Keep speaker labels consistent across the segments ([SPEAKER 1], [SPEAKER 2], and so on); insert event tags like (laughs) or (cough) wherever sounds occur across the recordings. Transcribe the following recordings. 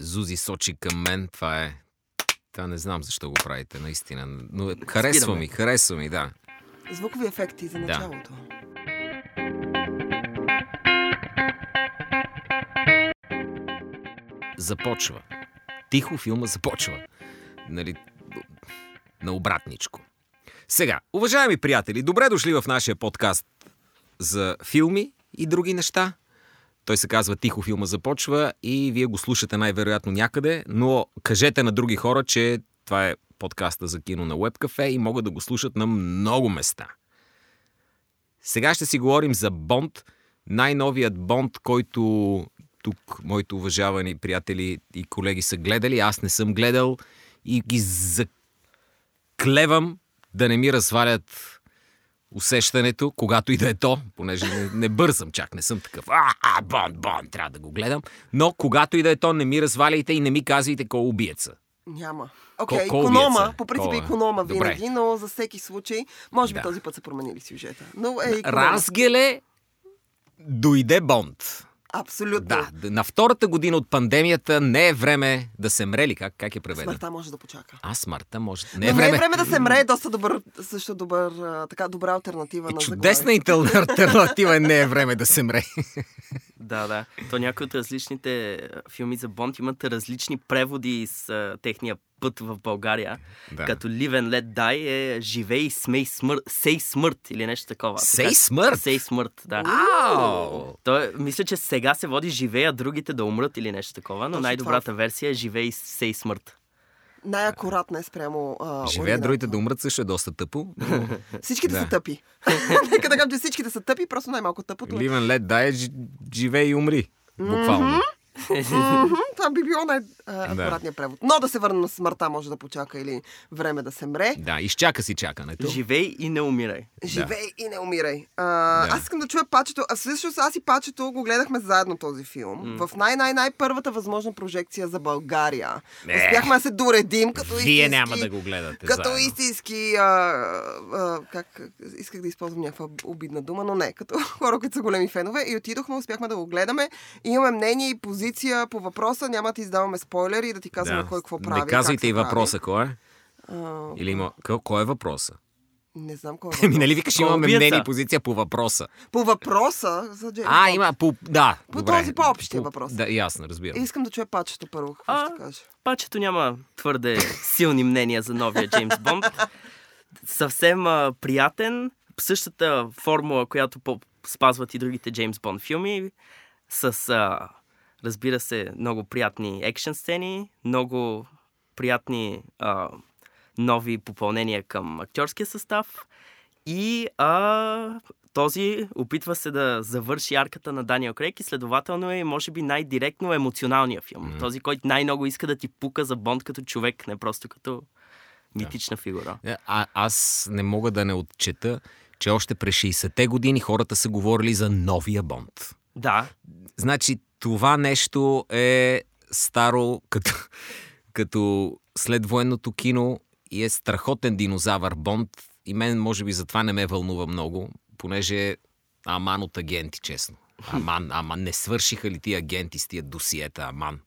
[SPEAKER 1] Зузи сочи към мен, това е... Това не знам защо го правите, наистина. Но е- харесва
[SPEAKER 2] Спираме.
[SPEAKER 1] ми, харесва ми, да.
[SPEAKER 3] Звукови ефекти за
[SPEAKER 1] Да.
[SPEAKER 3] началото.
[SPEAKER 1] Започва. Тихо филма започва. Нали, на обратничко. Сега, уважаеми приятели, добре дошли в нашия подкаст за филми и други неща. Той се казва Тихо филма започва и вие го слушате най-вероятно някъде, но кажете на други хора, че това е подкаста за кино на Webcafe и могат да го слушат на много места. Сега ще си говорим за Бонд, най-новият Бонд, който тук моите уважавани приятели и колеги са гледали. Аз не съм гледал и ги заклевам да не ми развалят усещането, когато и да е то, понеже не, не бързам чак, не съм такъв. А, а, Бонд, Бонд, трябва да го гледам. Но когато и да е то, не ми разваляйте и не ми казвайте кой е убиеца.
[SPEAKER 3] Няма. Окей,
[SPEAKER 1] кой
[SPEAKER 3] иконома,
[SPEAKER 1] убиеца?
[SPEAKER 3] по принцип
[SPEAKER 1] е?
[SPEAKER 3] иконома
[SPEAKER 1] Добре.
[SPEAKER 3] винаги, но за всеки случай, може би
[SPEAKER 1] Да.
[SPEAKER 3] този път са променили сюжета. Но е иконома.
[SPEAKER 1] Разгеле дойде Бонд.
[SPEAKER 3] Абсолютно.
[SPEAKER 1] Да, на втората година от пандемията не е време да се мрели. Как, как е преведено?
[SPEAKER 3] Смъртта може да почака.
[SPEAKER 1] А, смъртта може.
[SPEAKER 3] Не
[SPEAKER 1] Не
[SPEAKER 3] е
[SPEAKER 1] е
[SPEAKER 3] време, не е време да се мре, е доста добър, също добър, така, добра альтернатива
[SPEAKER 1] И
[SPEAKER 3] на
[SPEAKER 1] чудесна интел- (laughs) альтернатива е, не е време да се мре.
[SPEAKER 2] Да, да. То някои от различните филми за Бонд имат различни преводи с а, техния път в България.
[SPEAKER 1] Да.
[SPEAKER 2] Като Live and Let Die е Живей и смей смърт, сей смърт или нещо такова.
[SPEAKER 1] Сей
[SPEAKER 2] Така-
[SPEAKER 1] смърт?
[SPEAKER 2] Сей смърт, да.
[SPEAKER 1] Ау!
[SPEAKER 2] Той, мисля, че сега се води Живей, а другите да умрат или нещо такова, но
[SPEAKER 3] Точно
[SPEAKER 2] най-добрата версия е Живей и сей смърт.
[SPEAKER 3] Най-акуратна е спрямо а,
[SPEAKER 1] Живеят
[SPEAKER 3] оригиналната.
[SPEAKER 1] другите да умрат също е доста тъпо. но (laughs)
[SPEAKER 3] Всичките
[SPEAKER 1] Да.
[SPEAKER 3] са тъпи. (laughs) Нека да кажем, че всичките са тъпи, просто най-малко тъпото е.
[SPEAKER 1] Ливен лед дай, жи- живей и умри. Буквално.
[SPEAKER 3] Мгм, Това би било най-акуратният превод. Но да се върна на смъртта може да почака или време да се мре.
[SPEAKER 1] Да, изчака си чакането.
[SPEAKER 2] Живей и не умирай.
[SPEAKER 3] Живей и не умирай. А,
[SPEAKER 1] Да.
[SPEAKER 3] Аз искам да чуя пачето. А всъщност аз и пачето го гледахме заедно този филм. В най-най-най първата възможна прожекция за България.
[SPEAKER 1] Не.
[SPEAKER 3] Успяхме да се доредим като
[SPEAKER 1] Вие
[SPEAKER 3] истински...
[SPEAKER 1] няма да го гледате
[SPEAKER 3] Като
[SPEAKER 1] заедно.
[SPEAKER 3] истински... А, а, как, исках да използвам някаква обидна дума, но не. Като (laughs) хора, които са големи фенове. И отидохме, успяхме да го гледаме. И имаме мнение и позиция по въпроса. Няма да ти издаваме спойлери и да ти казваме кой какво прави.
[SPEAKER 1] Не казвайте и въпроса, кой е.
[SPEAKER 3] прави. А,
[SPEAKER 1] Или има... Кой- е въпроса?
[SPEAKER 3] не знам кой е
[SPEAKER 1] Еми, нали викаш, имаме мнение и позиция по въпроса.
[SPEAKER 3] По въпроса за Джеймс
[SPEAKER 1] А, има по... Да,
[SPEAKER 3] По
[SPEAKER 1] добре.
[SPEAKER 3] този по-общия
[SPEAKER 1] По-
[SPEAKER 3] въпрос.
[SPEAKER 1] Да, ясно, разбирам.
[SPEAKER 3] Искам да чуя пачето първо. Какво
[SPEAKER 2] А,
[SPEAKER 3] ще каже?
[SPEAKER 2] Пачето няма твърде силни мнения за новия Джеймс Бонд. Съвсем а, приятен, същата формула, която по- спазват и другите Джеймс Бонд филми, с, а, разбира се, много приятни екшен сцени, много приятни а, нови попълнения към актьорския състав и а, този опитва се да завърши арката на Даниел Крейг и следователно е, може би, най-директно емоционалния филм.
[SPEAKER 1] Мгм.
[SPEAKER 2] Този, който най-много иска да ти пука за Бонд като човек, не просто като митична фигура.
[SPEAKER 1] Е, А, аз не мога да не отчета, че още през 60-те години хората са говорили за новия Бонд.
[SPEAKER 2] Да,
[SPEAKER 1] Значи, това нещо е старо като, като след военното кино и е страхотен динозавър Бонд. И мен, може би, затова не ме вълнува много, понеже аман от агенти, честно. Аман, аман, не свършиха ли ти агенти с тия досиета, аман?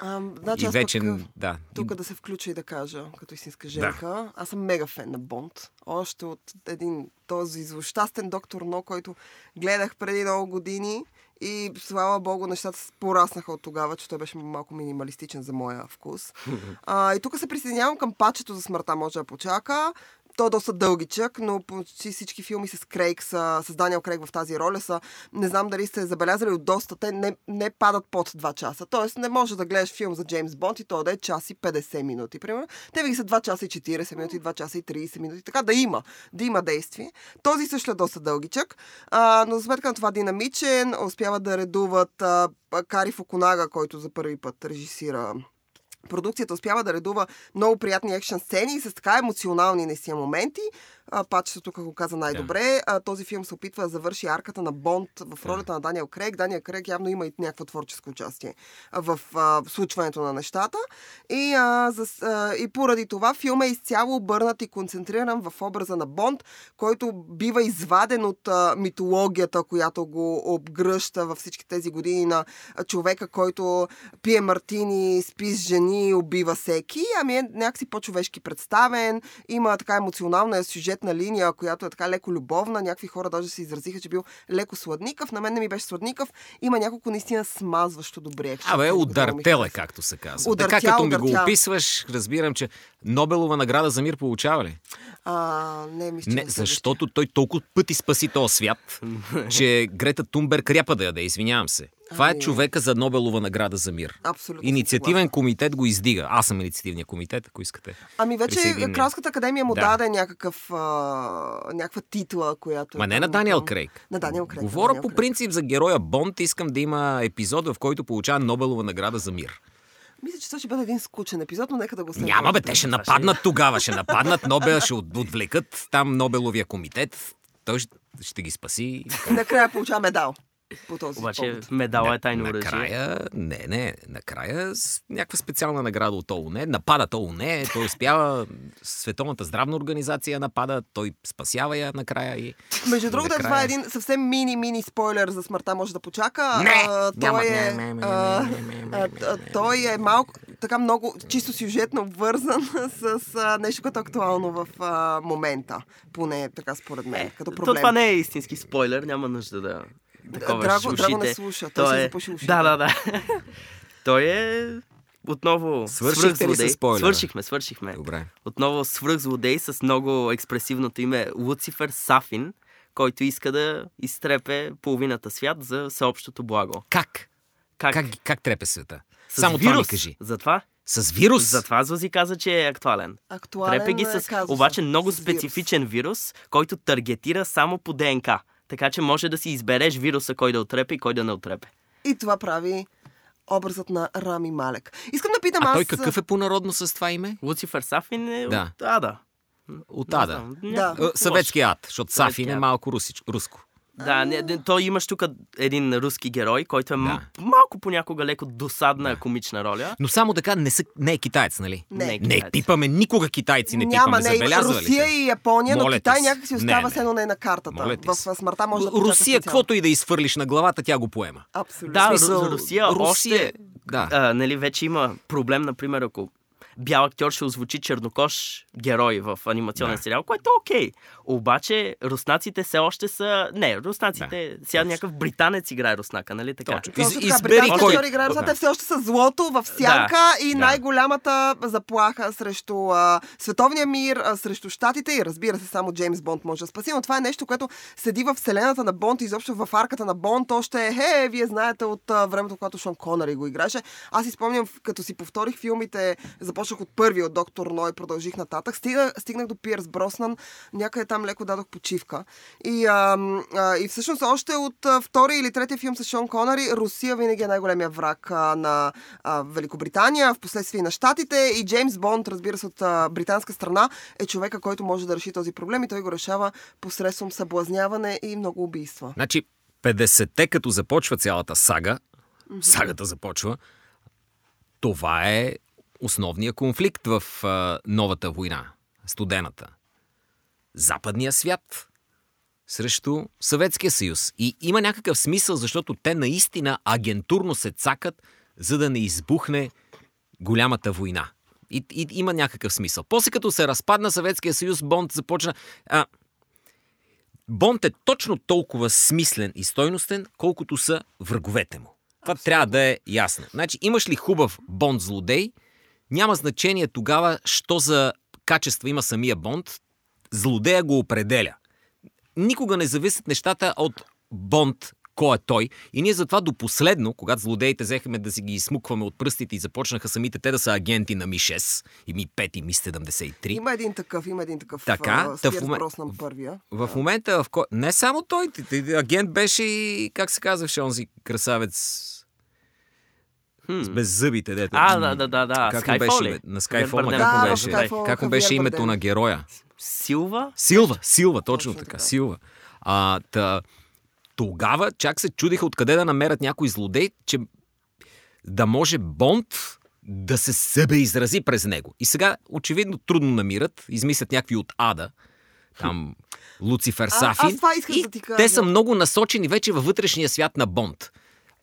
[SPEAKER 3] А, значи
[SPEAKER 1] и
[SPEAKER 3] аз
[SPEAKER 1] вече,
[SPEAKER 3] пък,
[SPEAKER 1] да.
[SPEAKER 3] тук да се включа и да кажа, като истинска женка, аз съм мега фен на Бонд. Още от един този злощастен доктор Но, който гледах преди много години и слава богу, нещата пораснаха от тогава, че той беше малко минималистичен за моя вкус. а, и тук се присъединявам към пачето за смъртта може да почака. Той е доста дългичък, но почти всички филми с Крейг са, с Даниел Крейг в тази роля са, не знам дали сте забелязали от доста, те не, не падат под 2 часа. Тоест не може да гледаш филм за Джеймс Бонд и то да е час и 50 минути, примерно. Те винаги са 2 часа и 40 минути, 2 часа и 30 минути, така да има, да има действие. Този също е доста дългичък, а, но за сметка на това динамичен, успява да редуват а, Кари Фукунага, който за първи път режисира продукцията успява да редува много приятни екшен сцени с така емоционални наистина моменти. А, Пачето тук го каза най-добре. А, този филм се опитва да завърши арката на Бонд в ролята на Даниел Крейг. Даниел Крейг явно има и някакво творческо участие а, в а, случването на нещата. И, а, за, а, и поради това филм е изцяло обърнат и концентриран в образа на Бонд, който бива изваден от а, митологията, която го обгръща във всички тези години на човека, който пие мартини, спи с жени убива всеки. Ами е някакси по-човешки представен. Има така емоционална сюжетна линия, която е така леко любовна. Някакви хора даже се изразиха, че бил леко сладникав. На мен не ми беше сладникав. Има няколко наистина смазващо добри екшен.
[SPEAKER 1] Абе, удартел е, както се казва.
[SPEAKER 3] Удъртя,
[SPEAKER 1] така като ми го
[SPEAKER 3] удъртя.
[SPEAKER 1] описваш, разбирам, че Нобелова награда за мир получава ли?
[SPEAKER 3] А, не, мисля,
[SPEAKER 1] Не, защото той толкова пъти спаси този свят, (laughs) че Грета Тунберг ряпа да яде, извинявам се. Това е човека за Нобелова награда за мир.
[SPEAKER 3] Абсолютно.
[SPEAKER 1] Инициативен комитет го издига. Аз съм инициативния комитет, ако искате.
[SPEAKER 3] Ами вече
[SPEAKER 1] Присъединение.
[SPEAKER 3] Кралската академия му
[SPEAKER 1] Да.
[SPEAKER 3] даде някакъв, а, някаква титла, която...
[SPEAKER 1] Ма
[SPEAKER 3] е
[SPEAKER 1] не на Даниел Крейг.
[SPEAKER 3] На Даниел Крейг.
[SPEAKER 1] Говоря
[SPEAKER 3] Даниел
[SPEAKER 1] по
[SPEAKER 3] Крейг.
[SPEAKER 1] принцип за героя Бонд. Искам да има епизод, в който получава Нобелова награда за мир.
[SPEAKER 3] Мисля, че това ще бъде един скучен епизод, но нека да го следваме.
[SPEAKER 1] Няма бе, те ще нападнат тогава. Ще (laughs) нападнат Нобел, ще от- отвлекат там Нобеловия комитет. Той ще, ще ги спаси.
[SPEAKER 3] Накрая получава медал. По този
[SPEAKER 2] Обаче
[SPEAKER 3] повод.
[SPEAKER 2] медала е тайно оръжие.
[SPEAKER 1] Накрая, не, не, накрая с някаква специална награда от ООН. Нападат ООН, той успява, Световната здравна организация напада, той спасява я накрая и...
[SPEAKER 3] Между другото,
[SPEAKER 1] накрая-
[SPEAKER 3] това е един съвсем мини-мини спойлер за смъртта може да почака.
[SPEAKER 1] Не!
[SPEAKER 3] А, той е, а, а, той е малко, така много чисто сюжетно вързан (laughs) с а, нещо, като е актуално в а, момента. Поне така според мен, като
[SPEAKER 2] То
[SPEAKER 3] проблем.
[SPEAKER 2] това не е истински спойлер, няма нужда да такова
[SPEAKER 3] Драго-
[SPEAKER 2] ушите.
[SPEAKER 3] Драго не слуша, той си запуши ушите.
[SPEAKER 2] Да, да, да. (laughs) той е отново
[SPEAKER 1] Свършихте ли спойлера?
[SPEAKER 2] Свършихме, свършихме.
[SPEAKER 1] Добре.
[SPEAKER 2] Отново свръхзлодей с много експресивното име Луцифер Сафин, който иска да изтрепе половината свят за всеобщото благо.
[SPEAKER 1] Как?
[SPEAKER 2] Как?
[SPEAKER 1] Как, как трепе света?
[SPEAKER 2] С
[SPEAKER 1] Само това ми
[SPEAKER 2] вирус.
[SPEAKER 1] кажи.
[SPEAKER 2] Затова?
[SPEAKER 1] С вирус?
[SPEAKER 2] Затова Зози каза, че е актуален.
[SPEAKER 3] Актуален
[SPEAKER 2] Трепе ги
[SPEAKER 3] е
[SPEAKER 2] с
[SPEAKER 3] казуса,
[SPEAKER 2] обаче много
[SPEAKER 3] с вирус.
[SPEAKER 2] специфичен вирус, който таргетира само по ДНК. Така че може да си избереш вируса, кой да отрепе и кой да не отрепе.
[SPEAKER 3] И това прави образът на Рами Малек. Искам да питам
[SPEAKER 1] А
[SPEAKER 3] аз...
[SPEAKER 1] той какъв е по-народно с това име?
[SPEAKER 2] Луцифер Сафин е
[SPEAKER 1] Да.
[SPEAKER 2] от Ада.
[SPEAKER 1] От Ада.
[SPEAKER 3] Да.
[SPEAKER 2] някакво
[SPEAKER 1] Е, Съветския ад, защото Сафин
[SPEAKER 2] Съветския
[SPEAKER 1] е малко русич, руско.
[SPEAKER 2] Да, не, не, той имаш тук един руски герой, който е
[SPEAKER 1] Да.
[SPEAKER 2] м- малко понякога леко досадна комична роля.
[SPEAKER 1] Но само така не, са, не е китаец, нали?
[SPEAKER 3] Не.
[SPEAKER 2] Не
[SPEAKER 1] Не
[SPEAKER 2] е китаец.
[SPEAKER 1] пипаме никога китайци, не
[SPEAKER 3] Няма,
[SPEAKER 1] пипаме,
[SPEAKER 3] не, Русия и Япония, но
[SPEAKER 1] Моля
[SPEAKER 3] Китай
[SPEAKER 1] ти се.
[SPEAKER 3] някак си
[SPEAKER 1] Не,
[SPEAKER 3] остава
[SPEAKER 1] не.
[SPEAKER 3] с едно не на картата.
[SPEAKER 1] Моля
[SPEAKER 3] В смъртта може да
[SPEAKER 1] Русия, каквото и да изфърлиш на главата, тя го поема.
[SPEAKER 3] Абсолютно.
[SPEAKER 2] Да,
[SPEAKER 1] смисъл,
[SPEAKER 2] Ру- Русия, още
[SPEAKER 1] Да.
[SPEAKER 2] а, нали, вече има проблем, например, ако бял актьор ще озвучи чернокош герой в анимационен
[SPEAKER 1] Да.
[SPEAKER 2] сериал, което е окей. Обаче руснаците все още са... Не, руснаците... Сега някакъв британец играе руснака, нали така?
[SPEAKER 1] Точно. Из-
[SPEAKER 3] така,
[SPEAKER 1] избери кой-
[SPEAKER 3] актьори играят,
[SPEAKER 1] Да.
[SPEAKER 3] те все още са злото в сянка и
[SPEAKER 1] Да.
[SPEAKER 3] най-голямата заплаха срещу а, световния мир, а, срещу щатите и разбира се, само Джеймс Бонд може да спаси, но това е нещо, което седи в вселената на Бонд, изобщо в арката на Бонд, още е, хе, вие знаете от а, времето, когато Шон Конъри го играше. Аз си спомням, като си повторих филмите, започнах от първи, от Доктор Ной, продължих нататък, стигнах, стигнах до Пиерс Броснан, някъде там леко дадох почивка. И, а, а, и всъщност още от а, втори или третия филм с Шон Конъри, Русия винаги е най-големия враг а, на а, Великобритания, в последствие на Штатите и Джеймс Бонд, разбира се, от а, британска страна, е човека, който може да реши този проблем и той го решава посредством съблазняване и много убийства.
[SPEAKER 1] Значи, 50-те, като започва цялата сага, сагата започва, това е основният конфликт в а, новата война, студената. Западния свят срещу Съветския съюз. И има някакъв смисъл, защото те наистина агентурно се цакат, за да не избухне голямата война. И, и има някакъв смисъл. После като се разпадна Съветския съюз, Бонд започна... А, Бонд е точно толкова смислен и стойностен, колкото са враговете му. Това трябва да е ясно. Значи, имаш ли хубав Бонд злодей, няма значение тогава, що за качества има самия Бонд, злодея го определя. Никога не зависят нещата от Бонд, кой е той. И ние затова до последно, когато злодеите взехме да си ги изсмукваме от пръстите и започнаха самите те да са агенти на Ми-6 и Ми-5 и Ми-73.
[SPEAKER 3] Има един такъв, има един такъв
[SPEAKER 1] Така,
[SPEAKER 3] а,
[SPEAKER 1] в
[SPEAKER 3] Пиерс
[SPEAKER 1] момен-
[SPEAKER 3] Броснан първия.
[SPEAKER 1] В момента, в кой... Не само той, агент беше и, как се казваше, онзи красавец... С без зъбите, дето.
[SPEAKER 2] А, да, да, да, да.
[SPEAKER 1] Как
[SPEAKER 2] Skyfall
[SPEAKER 1] беше?
[SPEAKER 2] ли?
[SPEAKER 1] име? На Skyfall,
[SPEAKER 2] Бардем.
[SPEAKER 1] как му
[SPEAKER 3] Да,
[SPEAKER 1] беше?
[SPEAKER 3] Skyfall,
[SPEAKER 1] Как му беше името на героя?
[SPEAKER 2] Силва?
[SPEAKER 1] Силва, Силва, точно,
[SPEAKER 3] Точно
[SPEAKER 1] така. Силва. А, та, тогава чак се чудиха откъде да намерят някой злодей, че да може Бонд да се себе изрази през него. И сега очевидно трудно намират, измислят някакви от ада, там Луцифер
[SPEAKER 3] аз
[SPEAKER 1] Сафин.
[SPEAKER 3] това исках
[SPEAKER 1] и
[SPEAKER 3] да ти кажа.
[SPEAKER 1] те са много насочени вече във вътрешния свят на Бонд.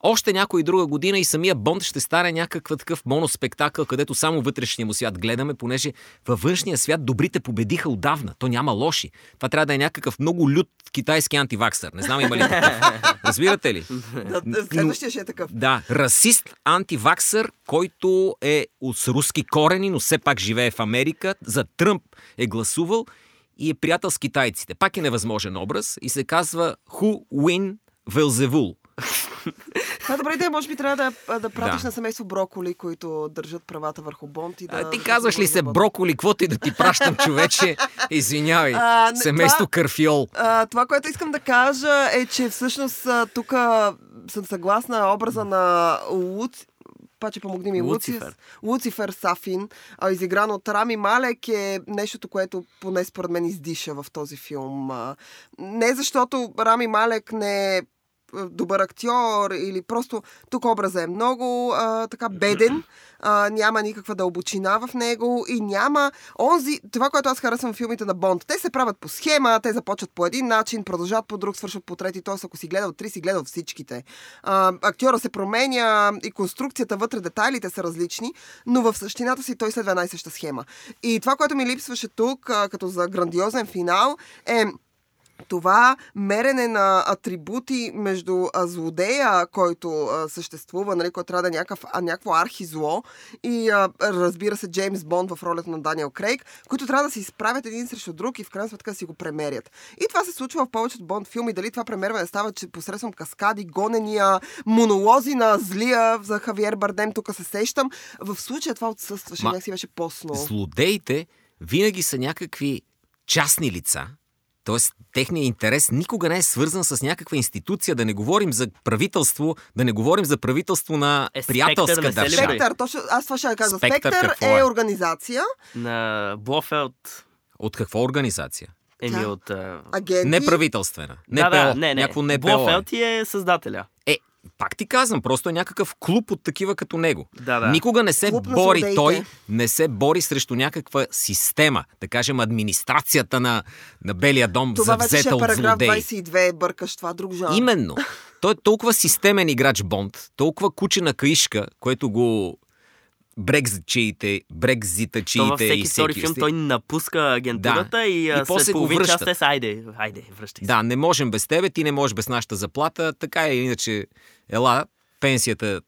[SPEAKER 1] Още някоя друга година и самия Бонд ще стане някакъв такъв моноспектакъл, където само вътрешния му свят гледаме, понеже във външния свят добрите победиха отдавна. То няма лоши. Това трябва да е някакъв много лют китайски антиваксър. Не знам има ли такъв. Разбирате ли?
[SPEAKER 3] Да, следващия ще е такъв.
[SPEAKER 1] Да, расист, антиваксър, който е с руски корени, но все пак живее в Америка. За Тръмп е гласувал и е приятел с китайците. Пак е невъзможен образ и се казва Ху Уин Велзевул.
[SPEAKER 3] Това е добра идея, може би трябва да, да пратиш
[SPEAKER 1] Да.
[SPEAKER 3] на семейство броколи, които държат правата върху Бонд и да...
[SPEAKER 1] А, ти
[SPEAKER 3] да
[SPEAKER 1] казваш ли се броколи, каквото и да ти пращам, (laughs) човече? Извинявай.
[SPEAKER 3] А, не,
[SPEAKER 1] Семейство
[SPEAKER 3] това-
[SPEAKER 1] Карфиол.
[SPEAKER 3] А, това, което искам да кажа е, че всъщност тук съм съгласна образа на Луц... Паче, помогни ми.
[SPEAKER 2] Луцифер.
[SPEAKER 3] Луцифер, Луцифер Сафин, а, изигран от Рами Малек, е нещото, което поне според мен издиша в този филм. А, не защото Рами Малек не е а, добър актьор или просто тук образа е много а, така беден, а, няма никаква дълбочина в него и няма онзи, това, което аз харесвам в филмите на Бонд. Те се правят по схема, те започват по един начин, продължават по друг, свършват по трети, т.е. ако си гледал три, си гледал всичките. А, актьора се променя и конструкцията вътре, детайлите са различни, но в същината си той следва една и съща схема. И това, което ми липсваше тук, а, като за грандиозен финал, е това мерене на атрибути между злодея, който съществува, нали, който трябва да е някакъв, а, някакво архизло и разбира се Джеймс Бонд в ролята на Даниел Крейг, които трябва да се изправят един срещу друг и в крайна сметка да си го премерят. И това се случва в повечето Бонд филми. Дали това премерване става че посредством каскади, гонения, монолози на злия за Хавиер Бардем, тук се сещам. В случая това отсъстваше,
[SPEAKER 1] Ма,
[SPEAKER 3] някакси беше по-сно.
[SPEAKER 1] Злодеите винаги са някакви частни лица, т.е. техният интерес никога не е свързан с някаква институция, да не говорим за правителство, да не говорим за правителство на
[SPEAKER 2] Е,
[SPEAKER 1] приятелска
[SPEAKER 2] не ли
[SPEAKER 1] държава.
[SPEAKER 3] Спектър, точно, аз това ще кажа.
[SPEAKER 1] Спектър
[SPEAKER 3] Спектър, е
[SPEAKER 1] е?
[SPEAKER 3] организация,
[SPEAKER 2] На Блофелд.
[SPEAKER 1] От каква организация?
[SPEAKER 2] Еми
[SPEAKER 3] Тя-
[SPEAKER 2] от... а,
[SPEAKER 3] агенти.
[SPEAKER 1] Неправителствена.
[SPEAKER 2] Да,
[SPEAKER 1] НПО.
[SPEAKER 2] да, не, не.
[SPEAKER 1] Някакво НПО. е.
[SPEAKER 2] Блофелд е създателя.
[SPEAKER 1] Е, пак ти казвам, просто е някакъв клуб от такива като него.
[SPEAKER 2] Да, да.
[SPEAKER 1] Никога не се
[SPEAKER 3] Клуб
[SPEAKER 1] бори той, не се бори срещу някаква система, да кажем администрацията на, на Белия дом,
[SPEAKER 3] Това
[SPEAKER 1] завзета
[SPEAKER 3] е
[SPEAKER 1] от
[SPEAKER 3] параграф
[SPEAKER 1] злодеи.
[SPEAKER 3] 22, бъркаш това, друг жанр.
[SPEAKER 1] Именно. Той е толкова системен играч Бонд, толкова куче на каишка, което го брекзичиите,
[SPEAKER 2] То
[SPEAKER 1] брекзитачиите
[SPEAKER 2] във всеки
[SPEAKER 1] и
[SPEAKER 2] втори
[SPEAKER 1] всеки...
[SPEAKER 2] филм той напуска агентурата
[SPEAKER 1] Да.
[SPEAKER 2] и,
[SPEAKER 1] И после
[SPEAKER 2] след
[SPEAKER 1] го
[SPEAKER 2] половин час
[SPEAKER 1] връщат.
[SPEAKER 2] те са, айде, айде, връщай се.
[SPEAKER 1] Да, не можем без тебе, ти не можеш без нашата заплата, така е, иначе ела, пенсията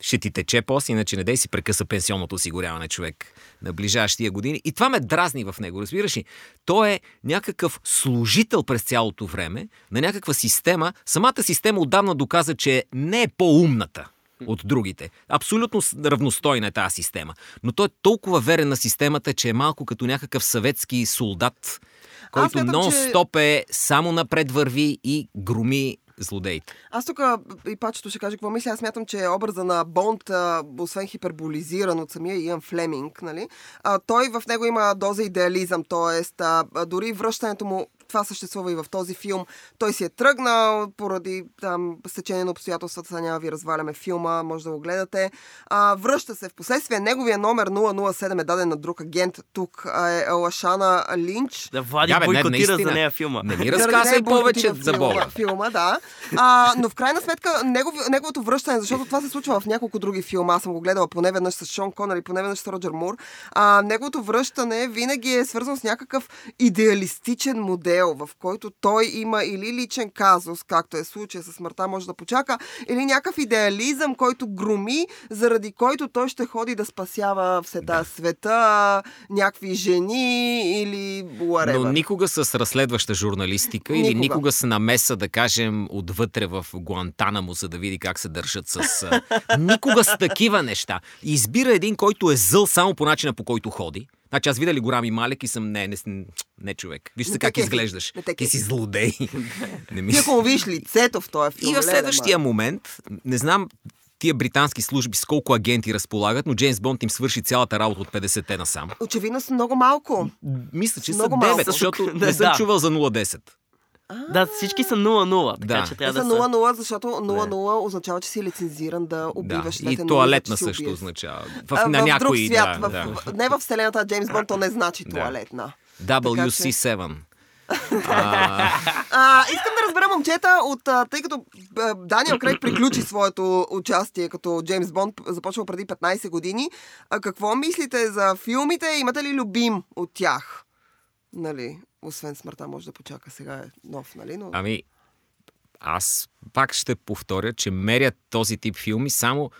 [SPEAKER 1] ще ти тече после, иначе не дей си прекъса пенсионното осигуряване човек на ближащия години. И това ме дразни в него, разбираш ли? Той е някакъв служител през цялото време на някаква система. Самата система отдавна доказа, че не е по-умната от другите. Абсолютно равностойна е тази система. Но той е толкова верен на системата, че е малко като някакъв съветски солдат, който
[SPEAKER 3] смятам, че-
[SPEAKER 1] нон-стоп е само напред върви и громи злодеите.
[SPEAKER 3] Аз тук и пачето ще кажа какво мисля. Аз смятам, че образа на Бонд, освен хиперболизиран от самия Иан Флеминг, нали, той в него има доза идеализъм, т.е. дори връщането му това съществува и в този филм. Той си е тръгнал поради там стечение на обстоятелствата, сега няма ви разваляме филма, може да го гледате. А, връща се. В последствие неговия номер 007 е даден на друг агент. Тук е Лашана Линч.
[SPEAKER 2] Да, Влади
[SPEAKER 1] Да, бе, не,
[SPEAKER 2] бойкотира
[SPEAKER 1] наистина.
[SPEAKER 2] за нея филма.
[SPEAKER 1] Не ми разказвай повече за
[SPEAKER 3] филма,
[SPEAKER 1] Бога.
[SPEAKER 3] Филма, да. А, но в крайна сметка негов, неговото връщане, защото това се случва в няколко други филма, аз съм го гледала поне веднъж с Шон Конър и поне веднъж с Роджер Мур, а, неговото връщане винаги е свързано с някакъв идеалистичен модел, в който той има или личен казус, както е случая с смъртта може да почака, или някакъв идеализъм, който громи, заради който той ще ходи да спасява в да. света, някакви жени или whatever.
[SPEAKER 1] Но никога с разследваща журналистика или
[SPEAKER 3] Никога.
[SPEAKER 1] никога с намеса, да кажем, отвътре в Гуантанамо, за да види как се държат с... никога с такива неща. Избира един, който е зъл само по начина, по който ходи. Значи аз видя ли Горами Малек и съм не, не, не човек. Виж
[SPEAKER 3] Не
[SPEAKER 1] се как изглеждаш.
[SPEAKER 3] Не
[SPEAKER 1] Ти си злодей. (laughs) не ми...
[SPEAKER 3] Ти ако му видиш лицето в този филм,
[SPEAKER 1] И в следващия момент, не знам, тия британски служби с колко агенти разполагат, но Джеймс Бонд им свърши цялата работа от 50-те насам.
[SPEAKER 3] Очевидно са много малко.
[SPEAKER 1] Мисля, че
[SPEAKER 3] Много
[SPEAKER 1] са
[SPEAKER 3] малко.
[SPEAKER 1] 9, защото (laughs)
[SPEAKER 2] Да,
[SPEAKER 1] не съм
[SPEAKER 2] да.
[SPEAKER 1] чувал за 0-10.
[SPEAKER 2] Да, всички са 0-0, така
[SPEAKER 1] Да.
[SPEAKER 2] че трябва да са...
[SPEAKER 3] 0-0, защото 0-0 означава, че си лицензиран да убиваш.
[SPEAKER 1] Да. И туалетна също
[SPEAKER 3] убиеш.
[SPEAKER 1] означава.
[SPEAKER 3] А,
[SPEAKER 1] В, на
[SPEAKER 3] в
[SPEAKER 1] някои,
[SPEAKER 3] друг свят,
[SPEAKER 1] да,
[SPEAKER 3] в,
[SPEAKER 1] да.
[SPEAKER 3] не в вселената на Джеймс Бонд, то не значи
[SPEAKER 1] Да.
[SPEAKER 3] туалетна.
[SPEAKER 1] WC7. (laughs) А,
[SPEAKER 3] А, искам да разбера, момчета, от, а, тъй като а, Даниел Крейг приключи (clears throat) своето участие като Джеймс Бонд, започва преди 15 години. А, какво мислите за филмите? Имате ли любим от тях? Нали, освен смъртта може да почака. Сега е нов, нали? Но...
[SPEAKER 1] ами, аз пак ще повторя, че мерят този тип филми само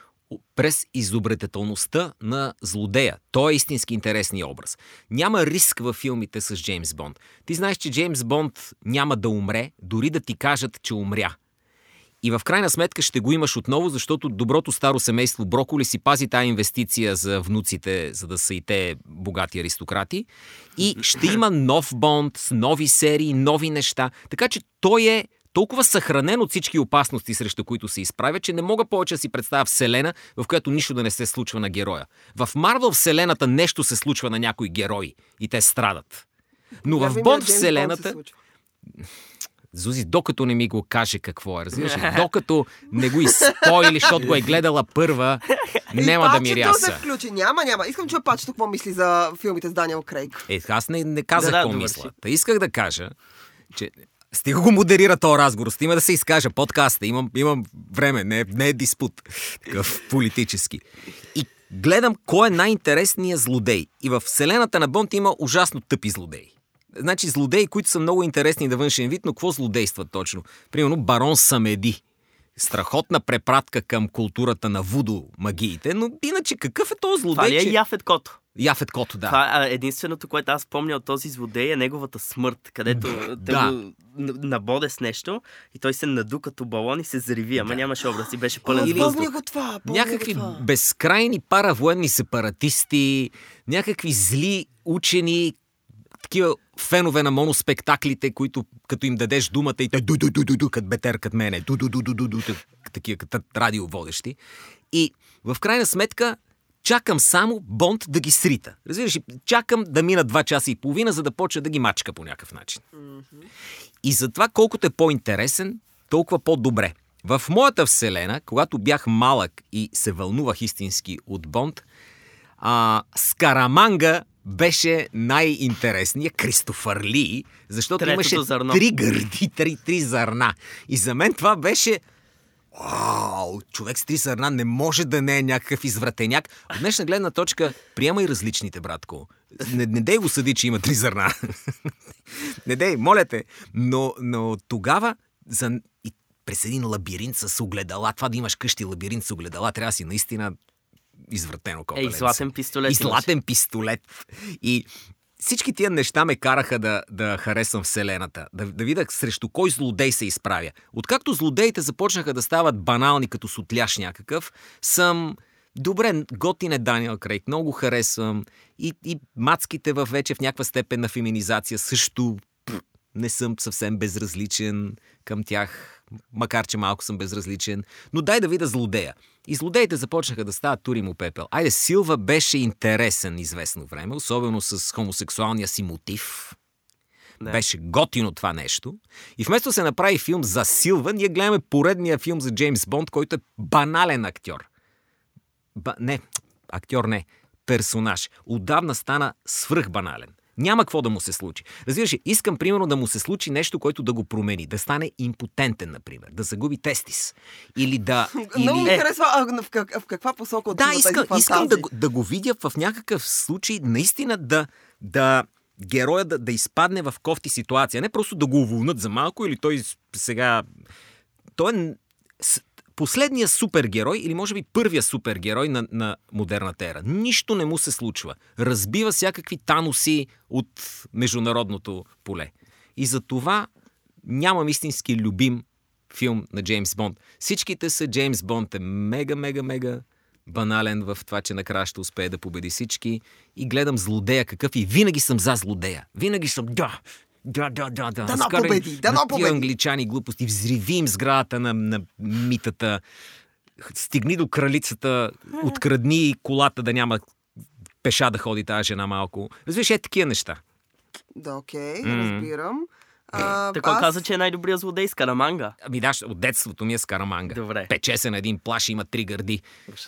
[SPEAKER 1] през изобретателността на злодея. Той е истински интересния образ. Няма риск във филмите с Джеймс Бонд. Ти знаеш, че Джеймс Бонд няма да умре, дори да ти кажат, че умря. И в крайна сметка ще го имаш отново, защото доброто старо семейство Броколи си пази тази инвестиция за внуците, за да са и те богати аристократи. И ще има нов Бонд, с нови серии, нови неща. Така че той е толкова съхранен от всички опасности, срещу които се изправя, че не мога повече да си представя вселена, в която нищо да не се случва на героя. В Марвел вселената нещо се случва на някои герои и те страдат. Но в Бонд
[SPEAKER 3] се
[SPEAKER 1] вселената...
[SPEAKER 3] случва.
[SPEAKER 1] Зузи, докато не ми го каже какво е, разбираш ли? Докато не го изпойли, защото го е гледала първа, (laughs) няма да ми
[SPEAKER 3] се
[SPEAKER 1] ряса.
[SPEAKER 3] включи. Няма, няма. Искам да чуя пачето какво мисли за филмите с Даниел Крейг.
[SPEAKER 1] Е, аз не, не казах
[SPEAKER 2] Да, да,
[SPEAKER 1] какво
[SPEAKER 2] добър
[SPEAKER 1] мисля. Та исках да кажа, че стига го модерира този разговор, стига да се изкажа подкаста, имам, имам време, не, е- не е диспут, такъв политически. И гледам кой е най-интересният злодей. И в вселената на Бонд има ужасно тъпи злодеи. Значи злодеи, които са много интересни на външен вид, но какво злодействат точно? Примерно барон Самеди. Страхотна препратка към културата на вудо магиите, но иначе какъв е този
[SPEAKER 2] Това
[SPEAKER 1] злодей?
[SPEAKER 2] ли е
[SPEAKER 1] че...
[SPEAKER 2] Яфет Кото?
[SPEAKER 1] Яфет Кото, да.
[SPEAKER 2] Това а, единственото, което аз помня от този злодей е неговата смърт, където те
[SPEAKER 1] Да.
[SPEAKER 2] го набоде с нещо и той се наду като балон и се зариви, ама нямаше образ и беше пълен
[SPEAKER 1] Или-
[SPEAKER 2] въздух.
[SPEAKER 3] Помня го това.
[SPEAKER 1] Някакви
[SPEAKER 3] го това.
[SPEAKER 1] безкрайни паравоенни сепаратисти, някакви зли учени, такива фенове на моноспектаклите, които като им дадеш думата и те ду ду ду ду ду като бетер като мене, ду ду ду ду ду ду так- такива като радиоводещи. И в крайна сметка чакам само Бонд да ги срита. Разбираш, чакам да мина два часа и половина, за да почне да ги мачка по някакъв начин. И затова колкото е по-интересен, толкова по-добре. В моята вселена, когато бях малък и се вълнувах истински от Бонд, а, Скараманга беше най-интересният Кристофър Ли, защото
[SPEAKER 2] Третото
[SPEAKER 1] имаше
[SPEAKER 2] зърно.
[SPEAKER 1] три гърди, три, три зърна. И за мен това беше Вау, човек с три зърна не може да не е някакъв извратеняк. От днешна гледна точка, приемай различните, братко. Не, не дей го съди, че има три зърна. (laughs) не дей, моля те. Но, но тогава за... и през един лабиринт с огледала, това да имаш къщи лабиринт с огледала, трябва да си наистина извратено
[SPEAKER 2] Ей,
[SPEAKER 1] копеленце.
[SPEAKER 2] златен пистолет.
[SPEAKER 1] И златен пистолет. И всички тия неща ме караха да, да харесвам Вселената. Да, да видя срещу кой злодей се изправя. Откакто злодеите започнаха да стават банални като сутляш някакъв, съм... Добре, готин е Даниел Крейг, много го харесвам. И, и мацките в вече в някаква степен на феминизация също пф, не съм съвсем безразличен към тях, макар че малко съм безразличен. Но дай да видя злодея. И злодеите започнаха да стават тури му пепел. Айде, Силва беше интересен известно време, особено с хомосексуалния си мотив.
[SPEAKER 2] Да.
[SPEAKER 1] Беше готино това нещо. И вместо се направи филм за Силва, ние гледаме поредния филм за Джеймс Бонд, който е банален актьор. Ба... Не, актьор не. Персонаж. Отдавна стана свръхбанален. Няма какво да му се случи. Разбираш, искам примерно да му се случи нещо, което да го промени. Да стане импотентен, например. Да загуби тестис. Или да... (laughs)
[SPEAKER 3] Много ми
[SPEAKER 1] Или...
[SPEAKER 3] харесва а, в, как, в каква посока
[SPEAKER 1] Да, искам, искам да, да го видя в някакъв случай, наистина да, да героя да, да изпадне в кофти ситуация. Не просто да го уволнат за малко или той сега... Той е н- с- последния супергерой или може би първия супергерой на, на модерната ера. Нищо не му се случва. Разбива всякакви таноси от международното поле. И за това нямам истински любим филм на Джеймс Бонд. Всичките са Джеймс Бонд е мега, мега, мега банален в това, че накрая ще успее да победи всички. И гледам злодея какъв и винаги съм за злодея. Винаги съм да, да, да, да, да.
[SPEAKER 3] Дано победи, дано победи.
[SPEAKER 1] англичани глупости, взривим сградата на, на митата. стигни до кралицата, открадни колата да няма пеша да ходи тази жена малко. Разбираш, е такива неща.
[SPEAKER 3] Да, окей,
[SPEAKER 1] М.
[SPEAKER 3] разбирам. А,
[SPEAKER 2] Така
[SPEAKER 3] аз-
[SPEAKER 2] каза, че е най-добрият злодей с Караманга.
[SPEAKER 1] Ами да, от детството ми е с Караманга.
[SPEAKER 2] Добре.
[SPEAKER 1] Пече се на един плаш и има три гърди.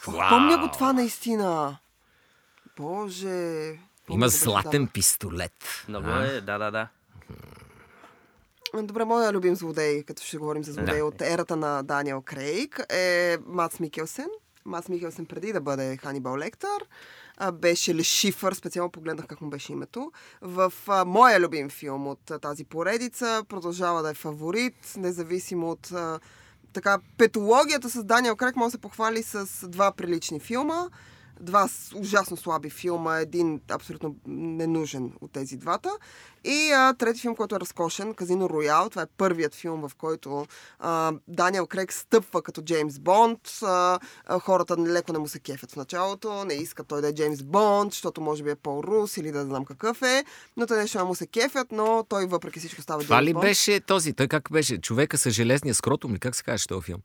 [SPEAKER 1] Вау!
[SPEAKER 3] Помня го това наистина. Боже.
[SPEAKER 1] Има
[SPEAKER 3] Помня
[SPEAKER 1] златен
[SPEAKER 3] беше,
[SPEAKER 1] пистолет.
[SPEAKER 2] Много
[SPEAKER 1] А?
[SPEAKER 2] е, да, да, да.
[SPEAKER 3] Добре, моя любим злодей, като ще говорим за злодей
[SPEAKER 1] Да.
[SPEAKER 3] от ерата на Даниел Крейг, е Мац Микелсен. Мац Микелсен преди да бъде Ханибал Лектър беше Лешифър, специално погледнах как му беше името. В а, моя любим филм от а, тази поредица продължава да е фаворит, независимо от а, така, петологията с Даниел Крейг може да се похвали с два прилични филма. Два ужасно слаби филма, един абсолютно ненужен от тези двата. И а, трети филм, който е разкошен, Казино Роял. Това е първият филм, в който а, Даниел Крейг стъпва като Джеймс Бонд. А, а, хората леко не му се кефят в началото, не искат той да е Джеймс Бонд, защото може би е по-рус или да знам какъв е. Но те нещо не му се кефят, но той въпреки всичко става
[SPEAKER 1] Това
[SPEAKER 3] Джеймс
[SPEAKER 1] ли
[SPEAKER 3] Бонд.
[SPEAKER 1] беше този? Той как беше? Човека с железния скротум ли? Как се казваше този филм?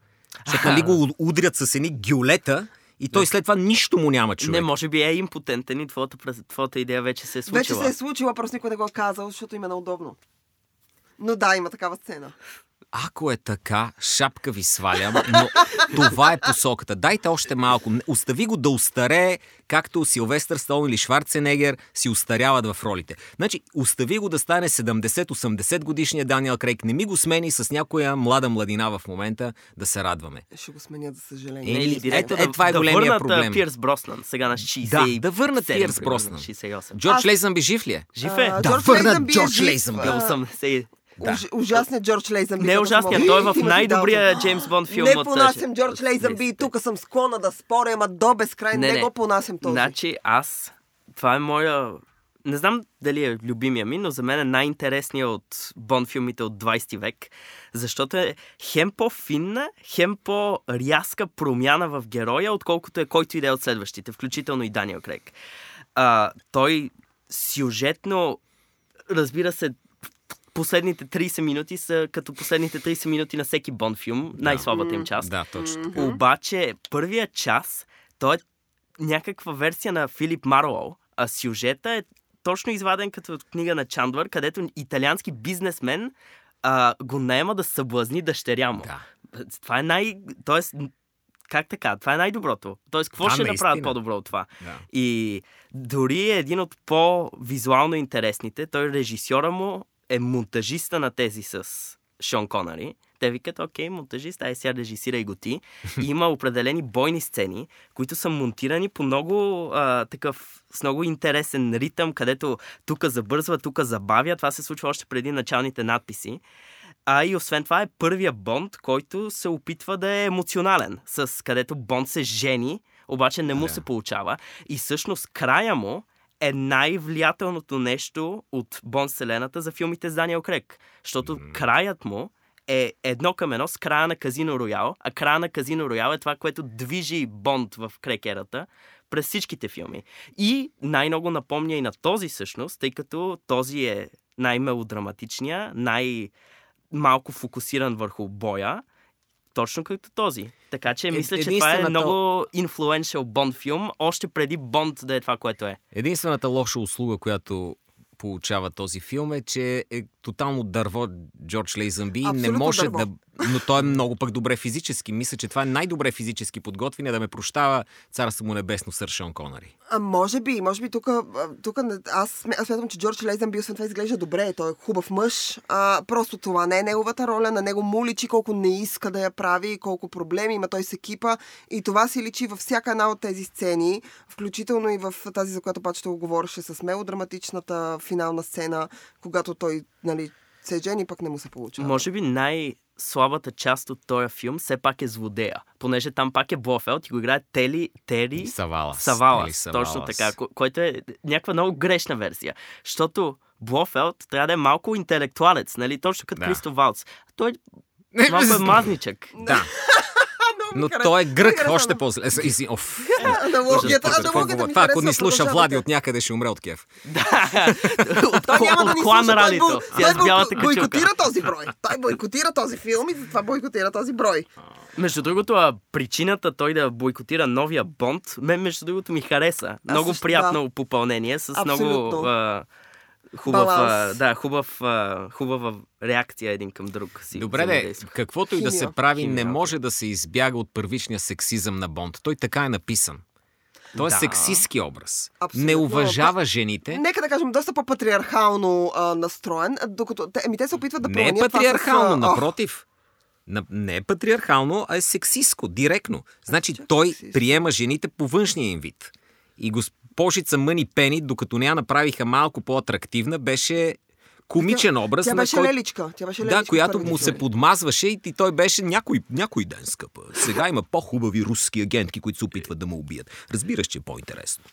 [SPEAKER 1] Защото нали го удрят с едни гюлета и той след това нищо му няма човек.
[SPEAKER 2] Не, може би е импотентен и твоята, твоята идея вече се е случила.
[SPEAKER 3] Вече се е случила, просто никой не го е казал, защото им е неудобно. Но да, има такава сцена.
[SPEAKER 1] Ако е така, шапка ви свалям, но това е посоката. Дайте още малко. Остави го да устарее, както Силвестър Стоун или Шварценегер си устаряват в ролите. Значи, остави го да стане 70-80 годишния Даниел Крейг. Не ми го смени с някоя млада младина в момента да се радваме.
[SPEAKER 3] Ще го сменят, за съжаление.
[SPEAKER 1] Е, ето, е,
[SPEAKER 2] да,
[SPEAKER 1] това е
[SPEAKER 2] да
[SPEAKER 1] големия
[SPEAKER 2] върнат
[SPEAKER 1] проблем.
[SPEAKER 2] Пирс Броснан, сега на 60.
[SPEAKER 1] Да, да върнат Пирс Броснан.
[SPEAKER 2] 68.
[SPEAKER 1] Джордж
[SPEAKER 3] Аз-
[SPEAKER 1] Лейзънби жив ли е?
[SPEAKER 2] Жив е?
[SPEAKER 3] А,
[SPEAKER 1] Да
[SPEAKER 3] Джордж
[SPEAKER 1] върнат
[SPEAKER 3] е
[SPEAKER 1] Джордж
[SPEAKER 3] а,
[SPEAKER 2] Бил съм се...
[SPEAKER 1] Да.
[SPEAKER 3] Уж, ужасният Джордж Лейзънби.
[SPEAKER 2] Не е ужасният, той е в най-добрия. Джеймс Бонд филм
[SPEAKER 3] Не понасям Джордж Лейзънби. Тук съм склона да споря, ама до безкрай не,
[SPEAKER 2] Не,
[SPEAKER 3] не, го понасям този.
[SPEAKER 2] Значи аз, това е моя... Не знам дали е любимия ми, но за мен е най-интересният от Бонд филмите от 20 век, защото е хем по-финна, хем по-рязка промяна в героя, отколкото е който и да е от следващите, включително и Даниел Крейг. А, той сюжетно, разбира се, последните 30 минути са като последните 30 минути на всеки Бонд филм, най-слабата им част.
[SPEAKER 1] Да, точно така.
[SPEAKER 2] Обаче, първия час, той е някаква версия на Филип Марлоу, а сюжета е точно изваден като от книга на Чандвър, където италиански бизнесмен а, го наема да съблазни дъщеря му.
[SPEAKER 1] Да.
[SPEAKER 2] Това е най... Тоест, как така? Това е най-доброто. Тоест, какво
[SPEAKER 1] Да,
[SPEAKER 2] ще
[SPEAKER 1] наистина.
[SPEAKER 2] направят по-добро от това?
[SPEAKER 1] Да.
[SPEAKER 2] И дори е един от по-визуално интересните. Той режисьора му е монтажиста на тези с Шон Конари. Те викат, окей, монтажист, ай сега режисирай го ти. И има определени бойни сцени, които са монтирани по много а, такъв, с много интересен ритъм, където тук забързва, тук забавя. Това се случва още преди началните надписи. А и освен това е първия Бонд, който се опитва да е емоционален, с където Бонд се жени, обаче не му
[SPEAKER 1] Да.
[SPEAKER 2] се получава. И всъщност края му е най-влиятелното нещо от Бонд вселената за филмите с Даниел Крек. Защото краят му е едно към едно с края на Казино Роял, а края на Казино Роял е това, което движи Бонд в крекерата през всичките филми. И най-много напомня и на този всъщност, тъй като този е най-мелодраматичния, най-малко фокусиран върху боя, точно като този. Така че
[SPEAKER 1] Е-
[SPEAKER 2] мисля, че това е много influential Бонд филм, още преди Бонд да е това, което е.
[SPEAKER 1] Единствената лоша услуга, която получава този филм е, че е тотално дърво Джордж Лейзънби. Не може
[SPEAKER 3] дърво.
[SPEAKER 1] да... Но той е много пък добре физически. Мисля, че това е най-добре физически подготвен и да ме прощава царство му небесно сър Шон Конари.
[SPEAKER 3] А, може би, може би тук, тук аз, аз смятам, че Джордж Лейзън би освен това изглежда добре. Той е хубав мъж. А, просто това не е неговата роля. На него му личи колко не иска да я прави, колко проблеми има той с екипа. И това си личи във всяка една от тези сцени, включително и в тази, за която пачето го говореше с мелодраматичната финална сцена, когато той нали, се жени, пък не му се получава.
[SPEAKER 2] Може би най-слабата част от този филм все пак е злодея. Понеже там пак е Блофелд и го играе Тели, Тери
[SPEAKER 1] Савалас.
[SPEAKER 2] Савалас.
[SPEAKER 1] Тели Савалас.
[SPEAKER 2] Точно така, ко- който е някаква много грешна версия. Защото Блофелд трябва да е малко интелектуалец, нали? Точно като
[SPEAKER 1] Да.
[SPEAKER 2] Кристо Валц. Той (laughs) малко е мазничък.
[SPEAKER 1] Да. Но той е грък, още по-зле. Е, и си- Оф.
[SPEAKER 3] Аналогията, аналогията
[SPEAKER 1] Това, ако ни слуша. Влади от някъде, ще умре от кеф. (laughs)
[SPEAKER 2] от,
[SPEAKER 3] Той няма да ни слуша, той,
[SPEAKER 2] качулка.
[SPEAKER 3] бойкотира този брой. Той бойкотира този филм и затова бойкотира този брой.
[SPEAKER 2] Между другото, причината той да бойкотира новия Бонд, мен между другото ми хареса. Много приятно попълнение с много хубав, а,
[SPEAKER 3] Баланс.
[SPEAKER 2] да, хубав, а, хубава реакция един към друг. Си
[SPEAKER 1] Добре, де, каквото и да се
[SPEAKER 3] Химия.
[SPEAKER 1] прави, не
[SPEAKER 2] Химия.
[SPEAKER 1] може да се избяга от първичния сексизъм на Бонд. Той така е написан. Той е
[SPEAKER 2] Да.
[SPEAKER 1] сексистски образ.
[SPEAKER 3] Абсолютно.
[SPEAKER 1] Не уважава жените.
[SPEAKER 3] Нека да кажем, доста по-патриархално а, настроен, докато те, ами те се опитват да
[SPEAKER 1] Не е
[SPEAKER 3] променят това
[SPEAKER 1] патриархално,
[SPEAKER 3] с,
[SPEAKER 1] напротив. На- Не е патриархално, а е сексистко, директно. Значи той приема жените по външния им вид. И госпожица Мъни Пени, докато не я направиха малко по-атрактивна, беше комичен образ.
[SPEAKER 3] Тя
[SPEAKER 1] на
[SPEAKER 3] беше
[SPEAKER 1] който...
[SPEAKER 3] леличка. Тя беше леличка
[SPEAKER 1] Да, която
[SPEAKER 3] първите
[SPEAKER 1] му се подмазваше и той беше някой, някой ден, скъпа. Сега има по-хубави руски агентки, които се опитват да ме убият. Разбираш, че е по-интересно.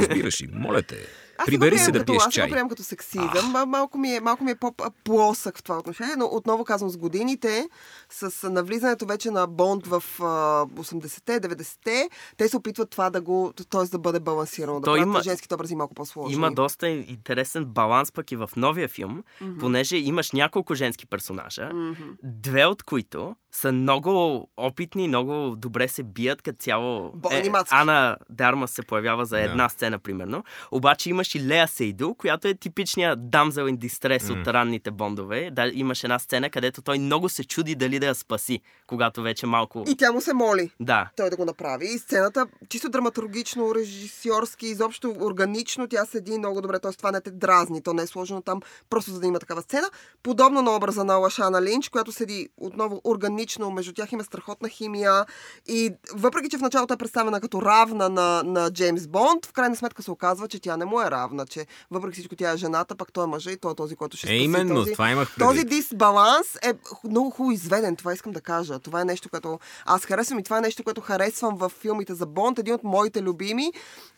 [SPEAKER 1] Разбираш и, моля те.
[SPEAKER 3] Аз
[SPEAKER 1] Прибери се да
[SPEAKER 3] като-
[SPEAKER 1] пиеш
[SPEAKER 3] Аз не
[SPEAKER 1] чай.
[SPEAKER 3] го приемам като сексизъм. Ма- Малко ми е, малко ми е по-плосък в това отношение, но отново казвам, с годините, с навлизането вече на Бонд в а, 80-те, 90-те, те се опитват това да го, т.е. да бъде балансирано, да
[SPEAKER 2] Той
[SPEAKER 3] правят
[SPEAKER 2] има-
[SPEAKER 3] женските образи малко по-сложни.
[SPEAKER 2] Има доста интересен баланс пък и в новия филм, mm-hmm. понеже имаш няколко женски персонажа, mm-hmm. две от които са много опитни, много добре се бият като цяло. Е. Ана Дарма се появява за една сцена, примерно. Обаче имаш и Лея Сейду, която е типичният дамзел in distress mm. от ранните бондове. Да, имаш една сцена, където той много се чуди дали да я спаси, когато вече малко...
[SPEAKER 3] И тя му се моли.
[SPEAKER 2] Да.
[SPEAKER 3] той да го направи. И сцената, чисто драматургично, режисьорски, изобщо органично, тя седи много добре. Тоест, това не те дразни. То не е сложено там, просто за да има такава сцена. Подобно на образа на Лашана Линч, която седи отново органично. Между тях има страхотна химия. И въпреки, че в началото е представена като равна на, на Джеймс Бонд, в крайна сметка се оказва, че тя не му е равна. Че въпреки всичко тя е жената, пък той е мъжа и той е този, който ще
[SPEAKER 1] Е,
[SPEAKER 3] спаси
[SPEAKER 1] именно,
[SPEAKER 3] този,
[SPEAKER 1] това имах
[SPEAKER 3] този
[SPEAKER 1] предвид.
[SPEAKER 3] дисбаланс е много хубаво изведен. Това искам да кажа. Това е нещо, което аз харесвам и това е нещо, което харесвам в филмите за Бонд. Един от моите любими